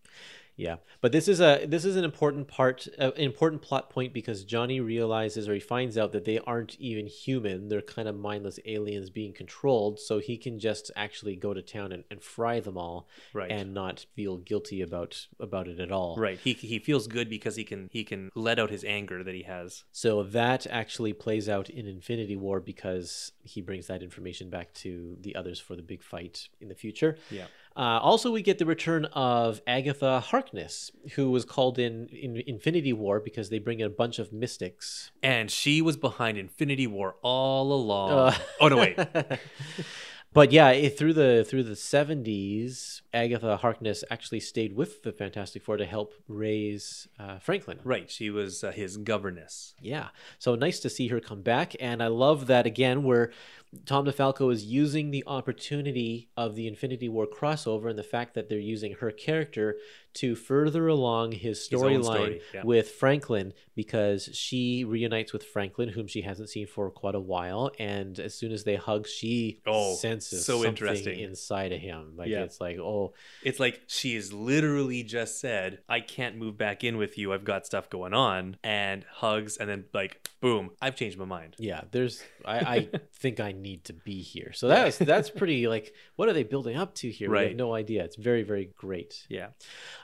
Yeah, but this is a this is an important part, uh, an important plot point because Johnny realizes or he finds out that they aren't even human; they're kind of mindless aliens being controlled. So he can just actually go to town and, and fry them all, Right. and not feel guilty about about it at all. Right. He, he feels good because he can he can let out his anger that he has. So that actually plays out in Infinity War because he brings that information back to the others for the big fight in the future. Yeah. Uh, also, we get the return of Agatha Harkness, who was called in in Infinity War because they bring in a bunch of mystics. And she was behind Infinity War all along. Uh, oh no, wait. but yeah, it, through the through the seventies, Agatha Harkness actually stayed with the Fantastic Four to help raise uh, Franklin. right. She was uh, his governess. Yeah. So nice to see her come back. And I love that again, where Tom DeFalco is using the opportunity of the Infinity War crossover and the fact that they're using her character to further along his storyline story, yeah. with Franklin because she reunites with Franklin, whom she hasn't seen for quite a while. And as soon as they hug, she Oh, senses so something interesting. inside of him. Like Yeah. it's like, oh, It's like she has literally just said, I can't move back in with you. I've got stuff going on. And hugs, and then, like, boom, I've changed my mind. Yeah, there's. I, I think I need to be here. So that's that's pretty. Like, what are they building up to here? We have Right. no idea. It's very very great. Yeah.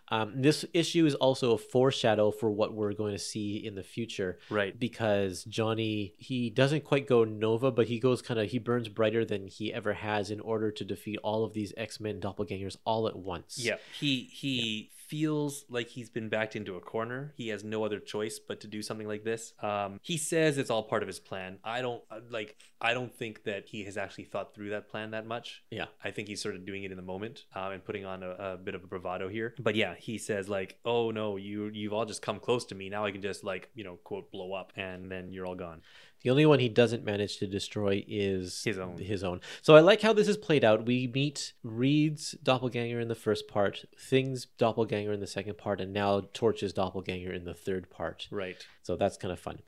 Um, this issue is also a foreshadow for what we're going to see in the future Right. because Johnny he doesn't quite go Nova, but he goes kind of he burns brighter than he ever has in order to defeat all of these X Men doppelgangers all at once. Yeah. He he feels like he's been backed into a corner. He has no other choice but to do something like this. Um, he says it's all part of his plan. I don't uh, like. I don't think that he has actually thought through that plan that much. Yeah. I think he's sort of doing it in the moment um, and putting on a, a bit of a bravado here. But yeah, he says like, "Oh no, you you've all just come close to me. Now I can just like you know quote blow up, and then you're all gone." The only one he doesn't manage to destroy is His own. His own. So I like how this is played out. We meet Reed's doppelganger in the first part, Thing's doppelganger in the second part, and now Torch's doppelganger in the third part. Right. So that's kind of fun.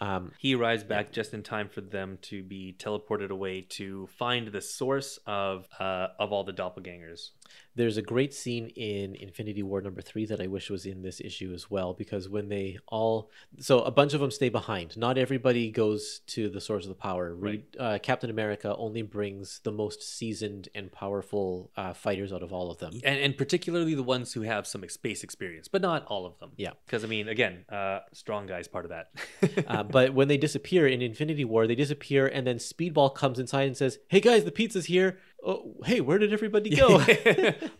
Um, He arrives back just in time for them to be teleported away to find the source of uh, of all the doppelgangers. there's a great scene in Infinity War number three that I wish was in this issue as well, because when they all, so a bunch of them stay behind. Not everybody goes to the source of the power. Reed, uh, Captain America only brings the most seasoned and powerful uh, fighters out of all of them. and, and particularly the ones who have some space experience, but not all of them. Yeah. because I mean, again, uh, strong guy's part of that. But when they disappear in Infinity War, they disappear, and then Speedball comes inside and says, "Hey guys, the pizza's here. Oh, hey, where did everybody go?"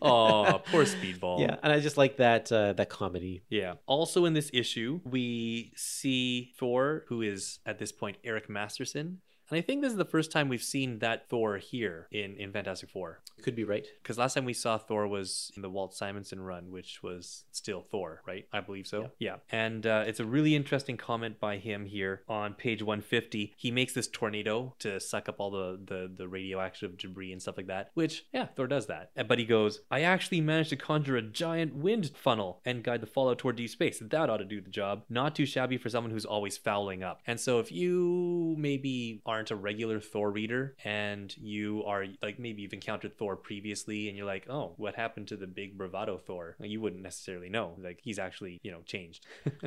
oh, poor Speedball. yeah, and I just like that uh, that comedy. Yeah. Also in this issue, we see Thor, who is at this point Eric Masterson. And I think this is the first time we've seen that Thor here in, in Fantastic Four. Could be right. Because last time we saw Thor was in the Walt Simonson run, which was still Thor, right? I believe so. Yeah. And uh, it's a really interesting comment by him here on page 150. He makes this tornado to suck up all the, the, the radioactive debris and stuff like that, which, yeah, Thor does that. But he goes, I actually managed to conjure a giant wind funnel and guide the fallout toward deep space. That ought to do the job. Not too shabby for someone who's always fouling up. And so if you maybe aren't a regular Thor reader and you are like maybe you've encountered Thor previously and you're like, oh, what happened to the big bravado Thor? You wouldn't necessarily know. Like he's actually, you know, changed.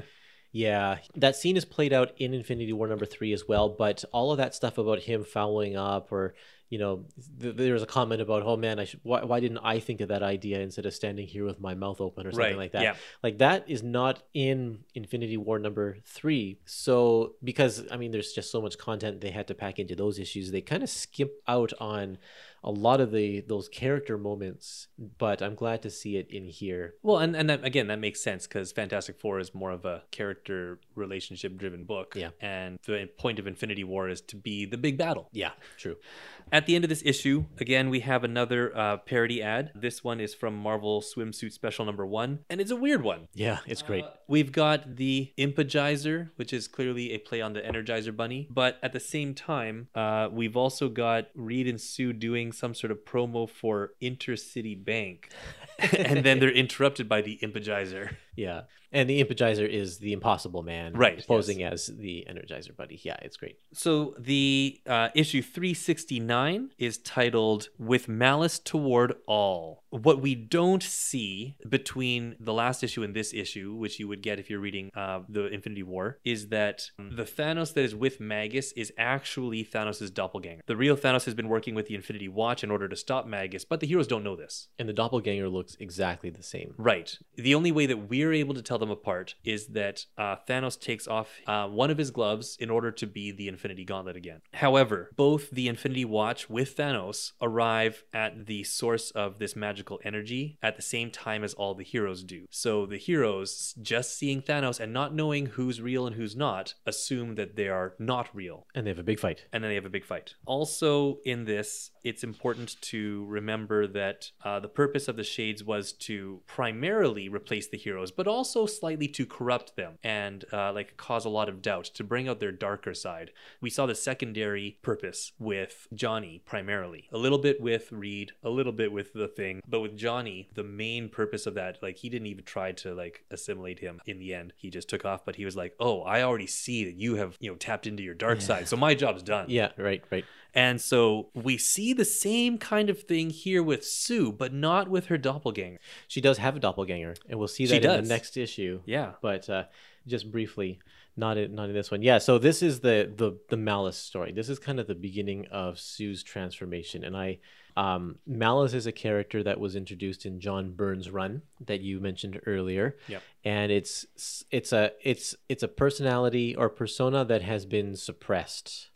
Yeah, that scene is played out in Infinity War number three as well. But all of that stuff about him fouling up or you know, th- there was a comment about, oh man, I should, why, why didn't I think of that idea instead of standing here with my mouth open or something Right, like that? yeah. Like that is not in Infinity War number three. So because I mean, there's just so much content they had to pack into those issues, they kind of skip out on a lot of the those character moments. But I'm glad to see it in here. Well, and, and that, again, that makes sense because Fantastic Four is more of a character relationship driven book. Yeah. And the point of Infinity War is to be the big battle. Yeah, true. At the end of this issue, again, we have another uh, parody ad. This one is from Marvel Swimsuit Special number one, and it's a weird one. Yeah, it's great. Uh, we've got the Impagizer, which is clearly a play on the Energizer Bunny, but at the same time, uh, we've also got Reed and Sue doing some sort of promo for Intercity Bank, and then they're interrupted by the Impagizer. Yeah. And the Impagizer is the Impossible Man, Right, Posing as the Energizer Buddy. Yeah, it's great. So the uh, issue 369 is titled "With Malice Toward All." What we don't see between the last issue and this issue, which you would get if you're reading uh, the Infinity War, is that the Thanos that is with Magus is actually Thanos' doppelganger. The real Thanos has been working with the Infinity Watch in order to stop Magus, but the heroes don't know this. And the doppelganger looks exactly the same. Right. The only way that we're able to tell them apart is that uh, Thanos takes off uh, one of his gloves in order to be the Infinity Gauntlet again. However, both the Infinity Watch with Thanos arrive at the source of this magical energy at the same time as all the heroes do. So the heroes, just seeing Thanos and not knowing who's real and who's not, assume that they are not real And they have a big fight. and then they have a big fight. Also, in this, it's important to remember that uh, the purpose of the shades was to primarily replace the heroes, but also slightly to corrupt them and uh, like cause a lot of doubt to bring out their darker side. We saw the secondary purpose with Johnny primarily, a little bit with Reed, a little bit with the Thing, but with Johnny, the main purpose of that, like he didn't even try to like assimilate him in the end. He just took off, but he was like, "Oh, I already see that you have you know tapped into your dark side, so my job's done." Yeah, right, right. And so we see the same kind of thing here with Sue, but not with her doppelganger. She does have a doppelganger, and we'll see She that in does. the next issue. Yeah. But uh, just briefly, not in, not in this one. Yeah. So this is the the the Malice story. This is kind of the beginning of Sue's transformation, and I. Um, Malice is a character that was introduced in John Byrne's run that you mentioned earlier, Yep. and it's it's a it's it's a personality or persona that has been suppressed,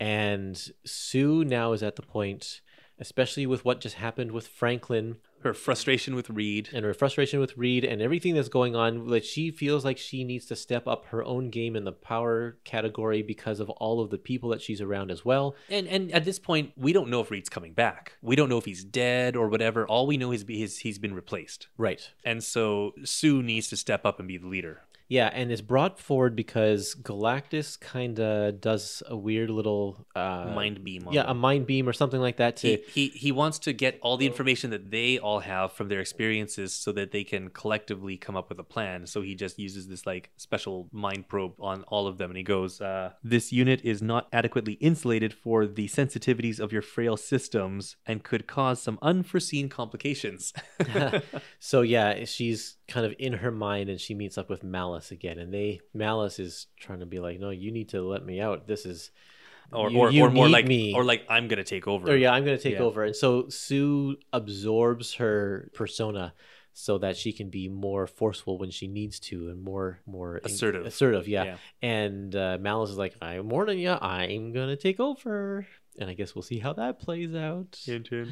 and Sue now is at the point, especially with what just happened with Franklin, Her frustration with Reed. and her frustration with Reed and everything that's going on, that she feels like she needs to step up her own game in the power category because of all of the people that she's around as well. And and at this point, we don't know if Reed's coming back. We don't know if he's dead or whatever. All we know is he's, he's been replaced. Right. And so Sue needs to step up and be the leader. Yeah, and it's brought forward because Galactus kind of does a weird little uh, Mind beam. On Yeah, a mind beam or something like that to he, he he wants to get all the information that they all have from their experiences so that they can collectively come up with a plan. So he just uses this like special mind probe on all of them and he goes uh, this unit is not adequately insulated for the sensitivities of your frail systems and could cause some unforeseen complications. So yeah, she's kind of in her mind, and she meets up with Malice again, and they Malice is trying to be like, no, you need to let me out. This is or You- or, you or more like me. or like i'm gonna take over or yeah, I'm gonna take Yeah. over, and so Sue absorbs her persona. So that she can be more forceful when she needs to, and more more Assertive. Assertive, yeah. Yeah. And uh, Malice is like, "I'm warning you, I'm gonna take over." And I guess we'll see how that plays out. Hint, hint.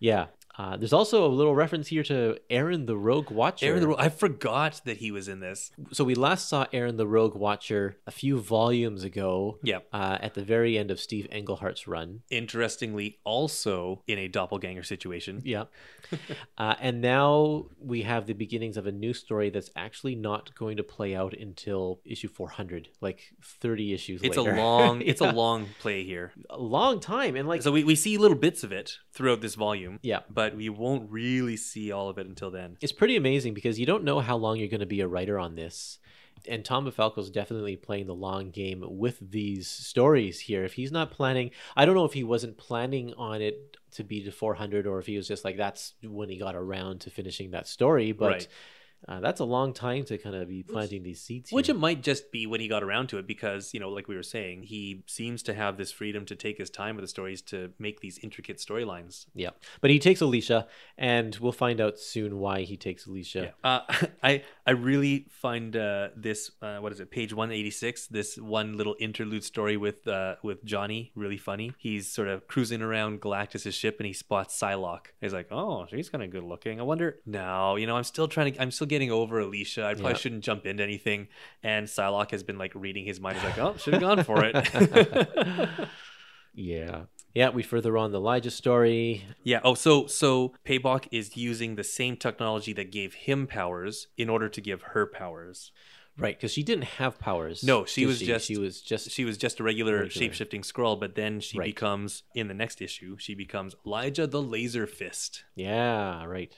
Yeah. Uh, there's also a little reference here to Aron the Rogue Watcher. Aron the Ro- I forgot that he was in this. so we last saw Aron the Rogue Watcher a few volumes ago. Yeah. Uh, at the very end of Steve Englehart's run. Interestingly, also in a doppelganger situation. Yeah. uh, and now we have the beginnings of a new story that's actually not going to play out until issue 400, like 30 issues It's later. a long, it's a long play here. a long time, and like So we, we see little bits of it throughout this volume. Yeah. But we won't really see all of it until then. it's pretty amazing because you don't know how long you're going to be a writer on this. And Tom DeFalco's definitely playing the long game with these stories here. If he's not planning, I don't know if he wasn't planning on it to be to 400 or if he was just like that's when he got around to finishing that story. But Right. Uh, that's a long time to kind of be planting these seeds. Which it might just be when he got around to it because, you know, like we were saying, he seems to have this freedom to take his time with the stories to make these intricate storylines. yeah, but he takes Alicia, and we'll find out soon why he takes Alicia. Uh, I I really find uh, this uh, what is it page one eighty six this one little interlude story with uh, with Johnny really funny. He's sort of cruising around Galactus' ship and he spots Psylocke. He's like, oh, she's kind of good looking. I wonder. No, you know, I'm still trying to. I'm still getting over Alicia. I probably Yeah. shouldn't jump into anything. And Psylocke has been like reading his mind. He's like, oh, should have gone for it. Yeah. Yeah, we further on the Lyja story. Yeah. Oh, so so Paybok is using the same technology that gave him powers in order to give her powers. Right, because she didn't have powers. No, she was just- she was just She was just a regular, Regular. shape-shifting Skrull, but then she Right. becomes in the next issue. She becomes Lyja the Laser Fist. Yeah, right.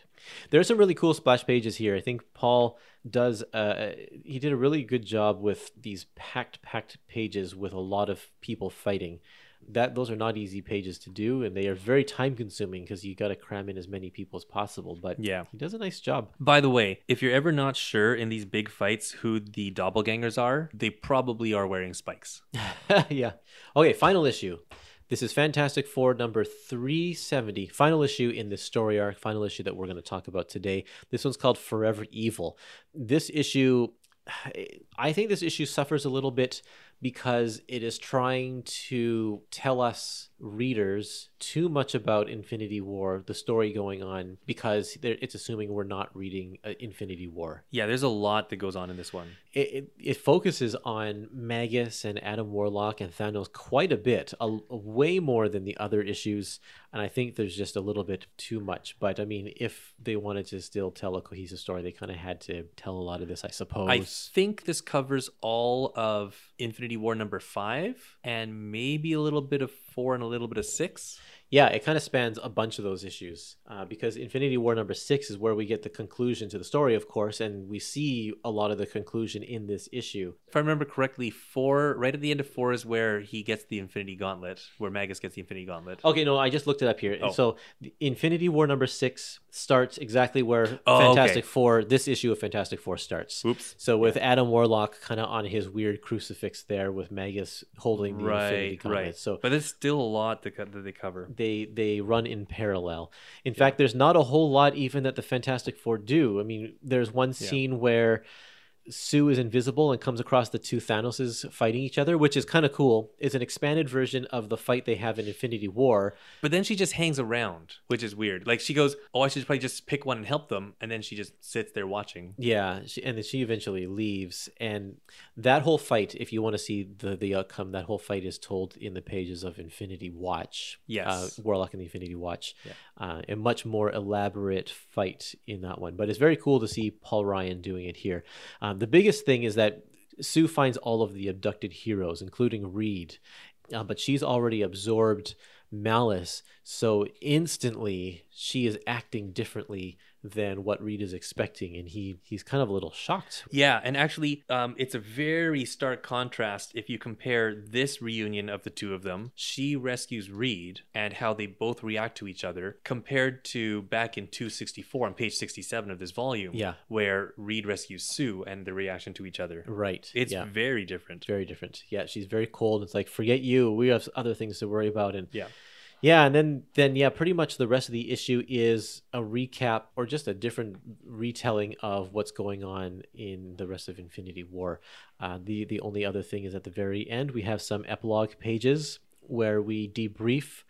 There's some really cool splash pages here. I think Paul does. Uh, he did a really good job with these packed, packed pages with a lot of people fighting. That those are not easy pages to do, and they are very time consuming because you got to cram in as many people as possible. But Yeah. he does a nice job. By the way, if you're ever not sure in these big fights who the doppelgangers are, they probably are wearing spikes. yeah. Okay, final issue. This is Fantastic Four number 370, final issue in this story arc, final issue that we're going to talk about today. This one's called Forever Evil. This issue, I think this issue suffers a little bit because it is trying to tell us readers too much about Infinity War, the story going on, because it's assuming we're not reading uh, Infinity War Yeah, there's a lot that goes on in this one. it, it, it focuses on Magus and Adam Warlock and Thanos quite a bit, a, a way more than the other issues. And I think there's just a little bit too much. But I mean, if they wanted to still tell a cohesive story, they kind of had to tell a lot of this, I suppose. I think this covers all of Infinity War number five, and maybe a little bit of four and a little bit of six. Yeah, it kind of spans a bunch of those issues uh, because Infinity War number six is where we get the conclusion to the story, of course, and we see a lot of the conclusion in this issue. If I remember correctly, four right at the end of four is where he gets the Infinity Gauntlet, where Magus gets the Infinity Gauntlet. Okay, no, I just looked it up here. Oh. So, Infinity War number six starts exactly where Oh, okay. Fantastic Four, this issue of Fantastic Four starts. Oops. So, with Adam Warlock kind of on his weird crucifix there, with Magus holding the Infinity Gauntlet. right. So, but there's still a lot that they cover. They they run in parallel. In fact, there's not a whole lot even that the Fantastic Four do. I mean, there's one Yeah. scene where Sue is invisible and comes across the two Thanoses fighting each other, which is kind of cool. It's an expanded version of the fight they have in Infinity War. But then she just hangs around, which is weird. Like she goes, "Oh, I should probably just pick one and help them," and then she just sits there watching. Yeah, she, and then she eventually leaves. And that whole fight, if you want to see the the outcome, that whole fight is told in the pages of Infinity Watch. Yes. uh, Warlock and the Infinity Watch. Yeah. Uh, a much more elaborate fight in that one, but it's very cool to see Paul Ryan doing it here. Um, the biggest thing is that Sue finds all of the abducted heroes, including Reed, uh, but she's already absorbed malice, so instantly she is acting differently than what Reed is expecting, and he he's kind of a little shocked. Yeah, and actually, um, it's a very stark contrast if you compare this reunion of the two of them. She rescues Reed and how they both react to each other, compared to back in 264 on page 67 of this volume, Yeah. where Reed rescues Sue and the reaction to each other. Right. It's yeah. very different. very different. Yeah, she's very cold. It's like forget you. We have other things to worry about. And Yeah. Yeah, and then then yeah, pretty much the rest of the issue is a recap or just a different retelling of what's going on in the rest of Infinity War. Uh, the the only other thing is at the very end we have some epilogue pages where we debrief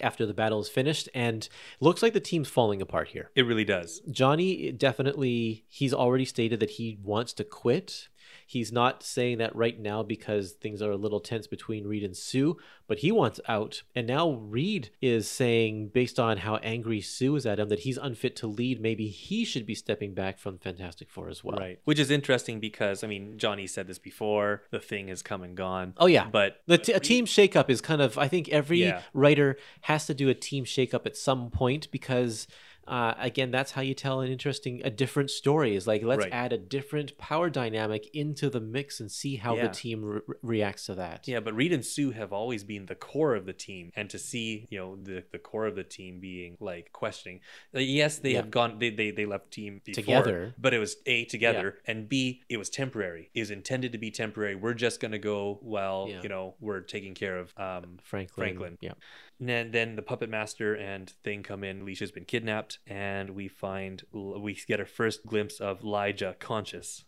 after the battle is finished and looks like the team's falling apart here. It really does. Johnny definitely he's already stated that he wants to quit. He's not saying that right now because things are a little tense between Reed and Sue, but he wants out. And now Reed is saying, based on how angry Sue is at him, that he's unfit to lead. Maybe he should be stepping back from Fantastic Four as well. Right. Which is interesting because, I mean, Johnny said this before the thing has come and gone. Oh yeah, But the t- a uh, team shakeup is kind of. I think every Yeah. writer has to do a team shakeup at some point because uh, again, that's how you tell an interesting, a different story. Is like let's Right. add a different power dynamic into the mix and see how Yeah. the team re- reacts to that. Yeah, but Reed and Sue have always been the core of the team, and to see you know the, the core of the team being like questioning. Like, yes, they Yeah. have gone. They, they they left team before, Together. but it was a together, and b it was temporary. It was intended to be temporary. We're just gonna go while Yeah. you know we're taking care of um, Franklin. Franklin. Yeah. And then, the puppet master and thing come in. Leisha's been kidnapped, and we find we get our first glimpse of Lyja conscious.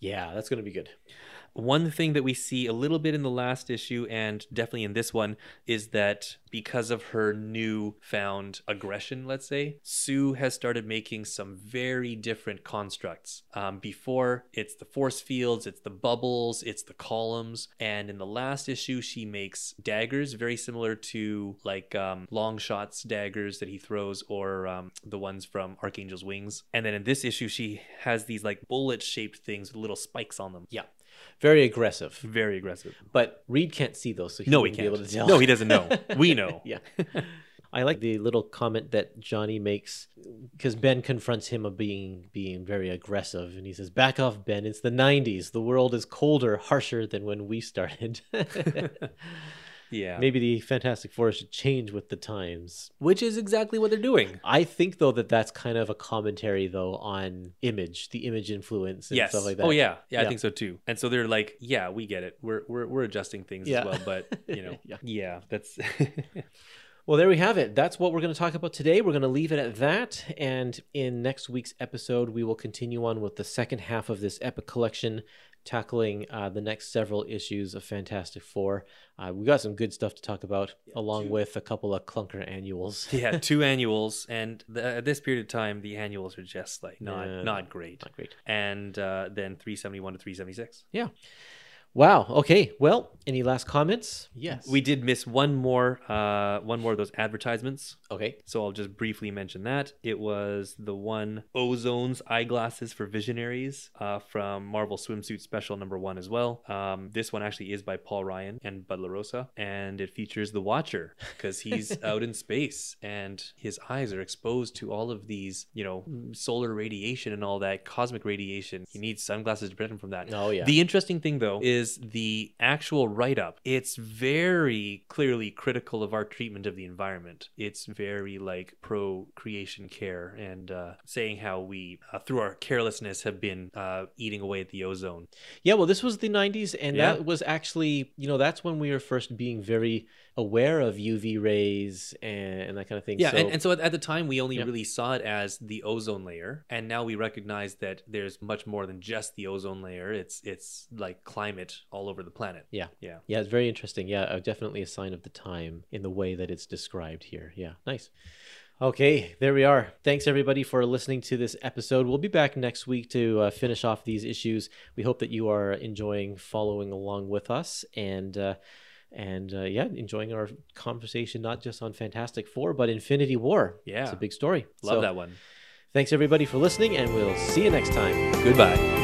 Yeah, that's gonna be good. One thing that we see a little bit in the last issue and definitely in this one is that because of her new found aggression, let's say, Sue has started making some very different constructs. Um, before, it's the force fields, it's the bubbles, it's the columns. And in the last issue, she makes daggers very similar to like um, Longshot's daggers that he throws or um, the ones from Archangel's Wings. And then in this issue, she has these like bullet shaped things with little spikes on them. Yeah, very aggressive. Very aggressive. But Reed can't see those, so he No, he wouldn't be able to tell. No, he doesn't know. We know. yeah. I like the little comment that Johnny makes because Ben confronts him of being being very aggressive, and he says, "Back off, Ben. It's the '90s. The world is colder, harsher than when we started." Yeah. Maybe the Fantastic Four should change with the times. Which is exactly what they're doing. I think though that that's kind of a commentary though on image, the image influence and yes. stuff like that. Oh yeah. yeah. Yeah. I think so too. And so they're like, yeah, we get it. We're we're we're adjusting things Yeah. as well, but you know, Yeah. yeah. that's Well, there we have it. That's what we're going to talk about today. We're going to leave it at that. And in next week's episode, we will continue on with the second half of this epic collection, tackling uh, the next several issues of Fantastic Four. Uh, we got some good stuff to talk about, along with a couple of clunker annuals. yeah, two annuals, and the, at this period of time, the annuals are just like not Yeah, not great. Not great. And uh, then 371 to 376. Wow. Okay. Well, any last comments? Yes. We did miss one more uh, one more of those advertisements. Okay. So I'll just briefly mention that. It was the one Ozone's eyeglasses for visionaries uh, from Marvel Swimsuit Special number one as well. Um, this one actually is by Paul Ryan and Bud LaRosa, and it features the Watcher because he's out in space and his eyes are exposed to all of these, you know, solar radiation and all that cosmic radiation. He needs sunglasses to protect him from that. Oh yeah. The interesting thing, though, is the actual write up. It's very clearly critical of our treatment of the environment. It's very like pro creation care and uh, saying how we, uh, through our carelessness, have been uh, eating away at the ozone. Yeah, well, this was the 90s, and Yeah. that was actually, you know, that's when we were first being very aware of UV rays and, and that kind of thing. Yeah, so, and, and so at, at the time, we only Yeah. really saw it as the ozone layer, and now we recognize that there's much more than just the ozone layer. It's it's like climate all over the planet. Yeah. yeah. yeah, it's very interesting. Yeah, uh, definitely a sign of the time in the way that it's described here. Yeah, nice. Okay, there we are. Thanks everybody for listening to this episode. We'll be back next week to uh, finish off these issues. We hope that you are enjoying following along with us and uh, and uh, yeah, enjoying our conversation not just on Fantastic Four but Infinity War. Yeah. it's a big story. Love So, that one. Thanks everybody for listening, and we'll see you next time. Goodbye.